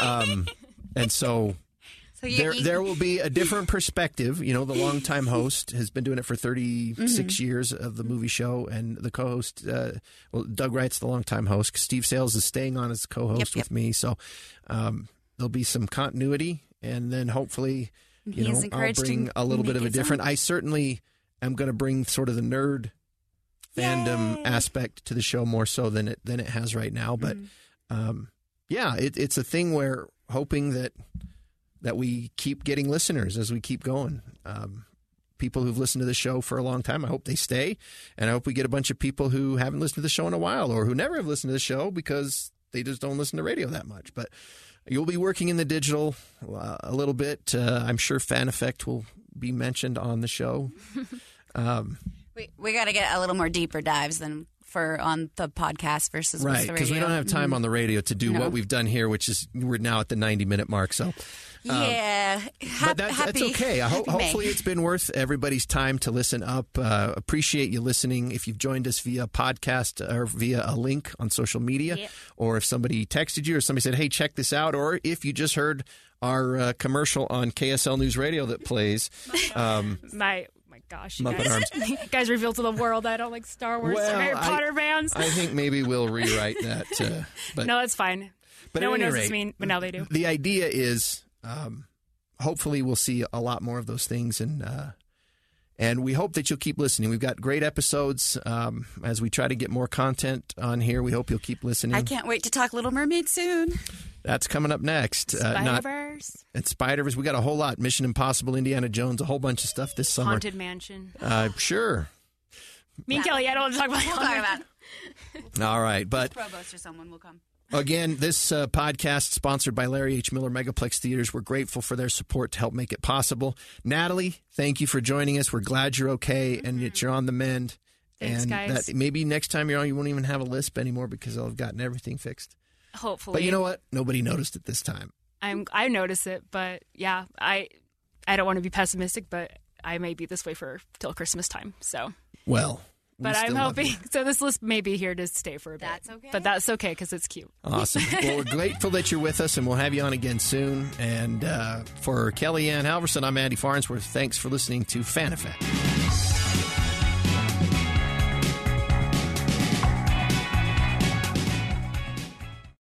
Um, and so <laughs> so you, there, you- there will be a different perspective. You know, the longtime host has been doing it for 36 Mm-hmm. years of the movie show, and the co-host, uh, well, Doug Wright's the longtime host. Steve Salles is staying on as co-host Yep, with me, so um, there'll be some continuity, and then hopefully, you He is know, I'll bring a little bit of a different. own. I certainly am going to bring sort of the nerd fandom aspect to the show more so than it than it has right now. But Mm-hmm. um, yeah, it, it's a thing where hoping that that we keep getting listeners as we keep going. Um, people who've listened to the show for a long time, I hope they stay, and I hope we get a bunch of people who haven't listened to the show in a while or who never have listened to the show because they just don't listen to radio that much. But you'll be working in the digital uh, a little bit. Uh, I'm sure Fan Effect will be mentioned on the show. <laughs> Um, we, we got to get a little more deeper dives than for on the podcast versus with right, the because we don't have time on the radio to do No. what we've done here, which is we're now at the 90 minute mark. So, yeah, hap- but that's, happy, that's okay. I ho- happy May. hopefully, it's been worth everybody's time to listen up. Uh, appreciate you listening. If you've joined us via podcast or via a link on social media, Yep. or if somebody texted you or somebody said, "Hey, check this out," or if you just heard our uh, commercial on KSL News Radio that plays. Um, <laughs> My my gosh, you Muppet guys, Arms. <laughs> you guys revealed to the world I don't like Star Wars Well, or Harry I- Potter fans. I think maybe we'll <laughs> rewrite that. Uh, but no, it's fine. But no one knows rate, it's mean, but now they do. the idea is um, hopefully we'll see a lot more of those things and uh, and we hope that you'll keep listening. We've got great episodes um, as we try to get more content on here. We hope you'll keep listening. I can't wait to talk Little Mermaid soon. that's coming up next. Uh, Spider not Verse, and spider-verse we got a whole lot. Mission impossible indiana jones a whole bunch of stuff this summer. Haunted Mansion. uh, sure. Me and Kelly, I don't want to talk about. We'll talk about all right but Provost or someone will come. Again, this uh, podcast sponsored by Larry H. Miller Megaplex Theaters. We're grateful for their support to help make it possible. Natalie, thank you for joining us. We're glad you're okay and that you're on the mend. Thanks, and guys. that maybe next time you're on, you won't even have a lisp anymore because I'll have gotten everything fixed. Hopefully, But you know what? Nobody noticed it this time. I'm I notice it, but yeah, I I don't want to be pessimistic, but I may be this way for till Christmas time. So, Well, we but I'm hoping <laughs> so. This list may be here to stay for a bit. That's okay. but that's okay because it's cute. Awesome. <laughs> well, we're grateful that you're with us, and we'll have you on again soon. And uh, for KellieAnn Halvorsen, I'm Andy Farnsworth. Thanks for listening to Fan Effect.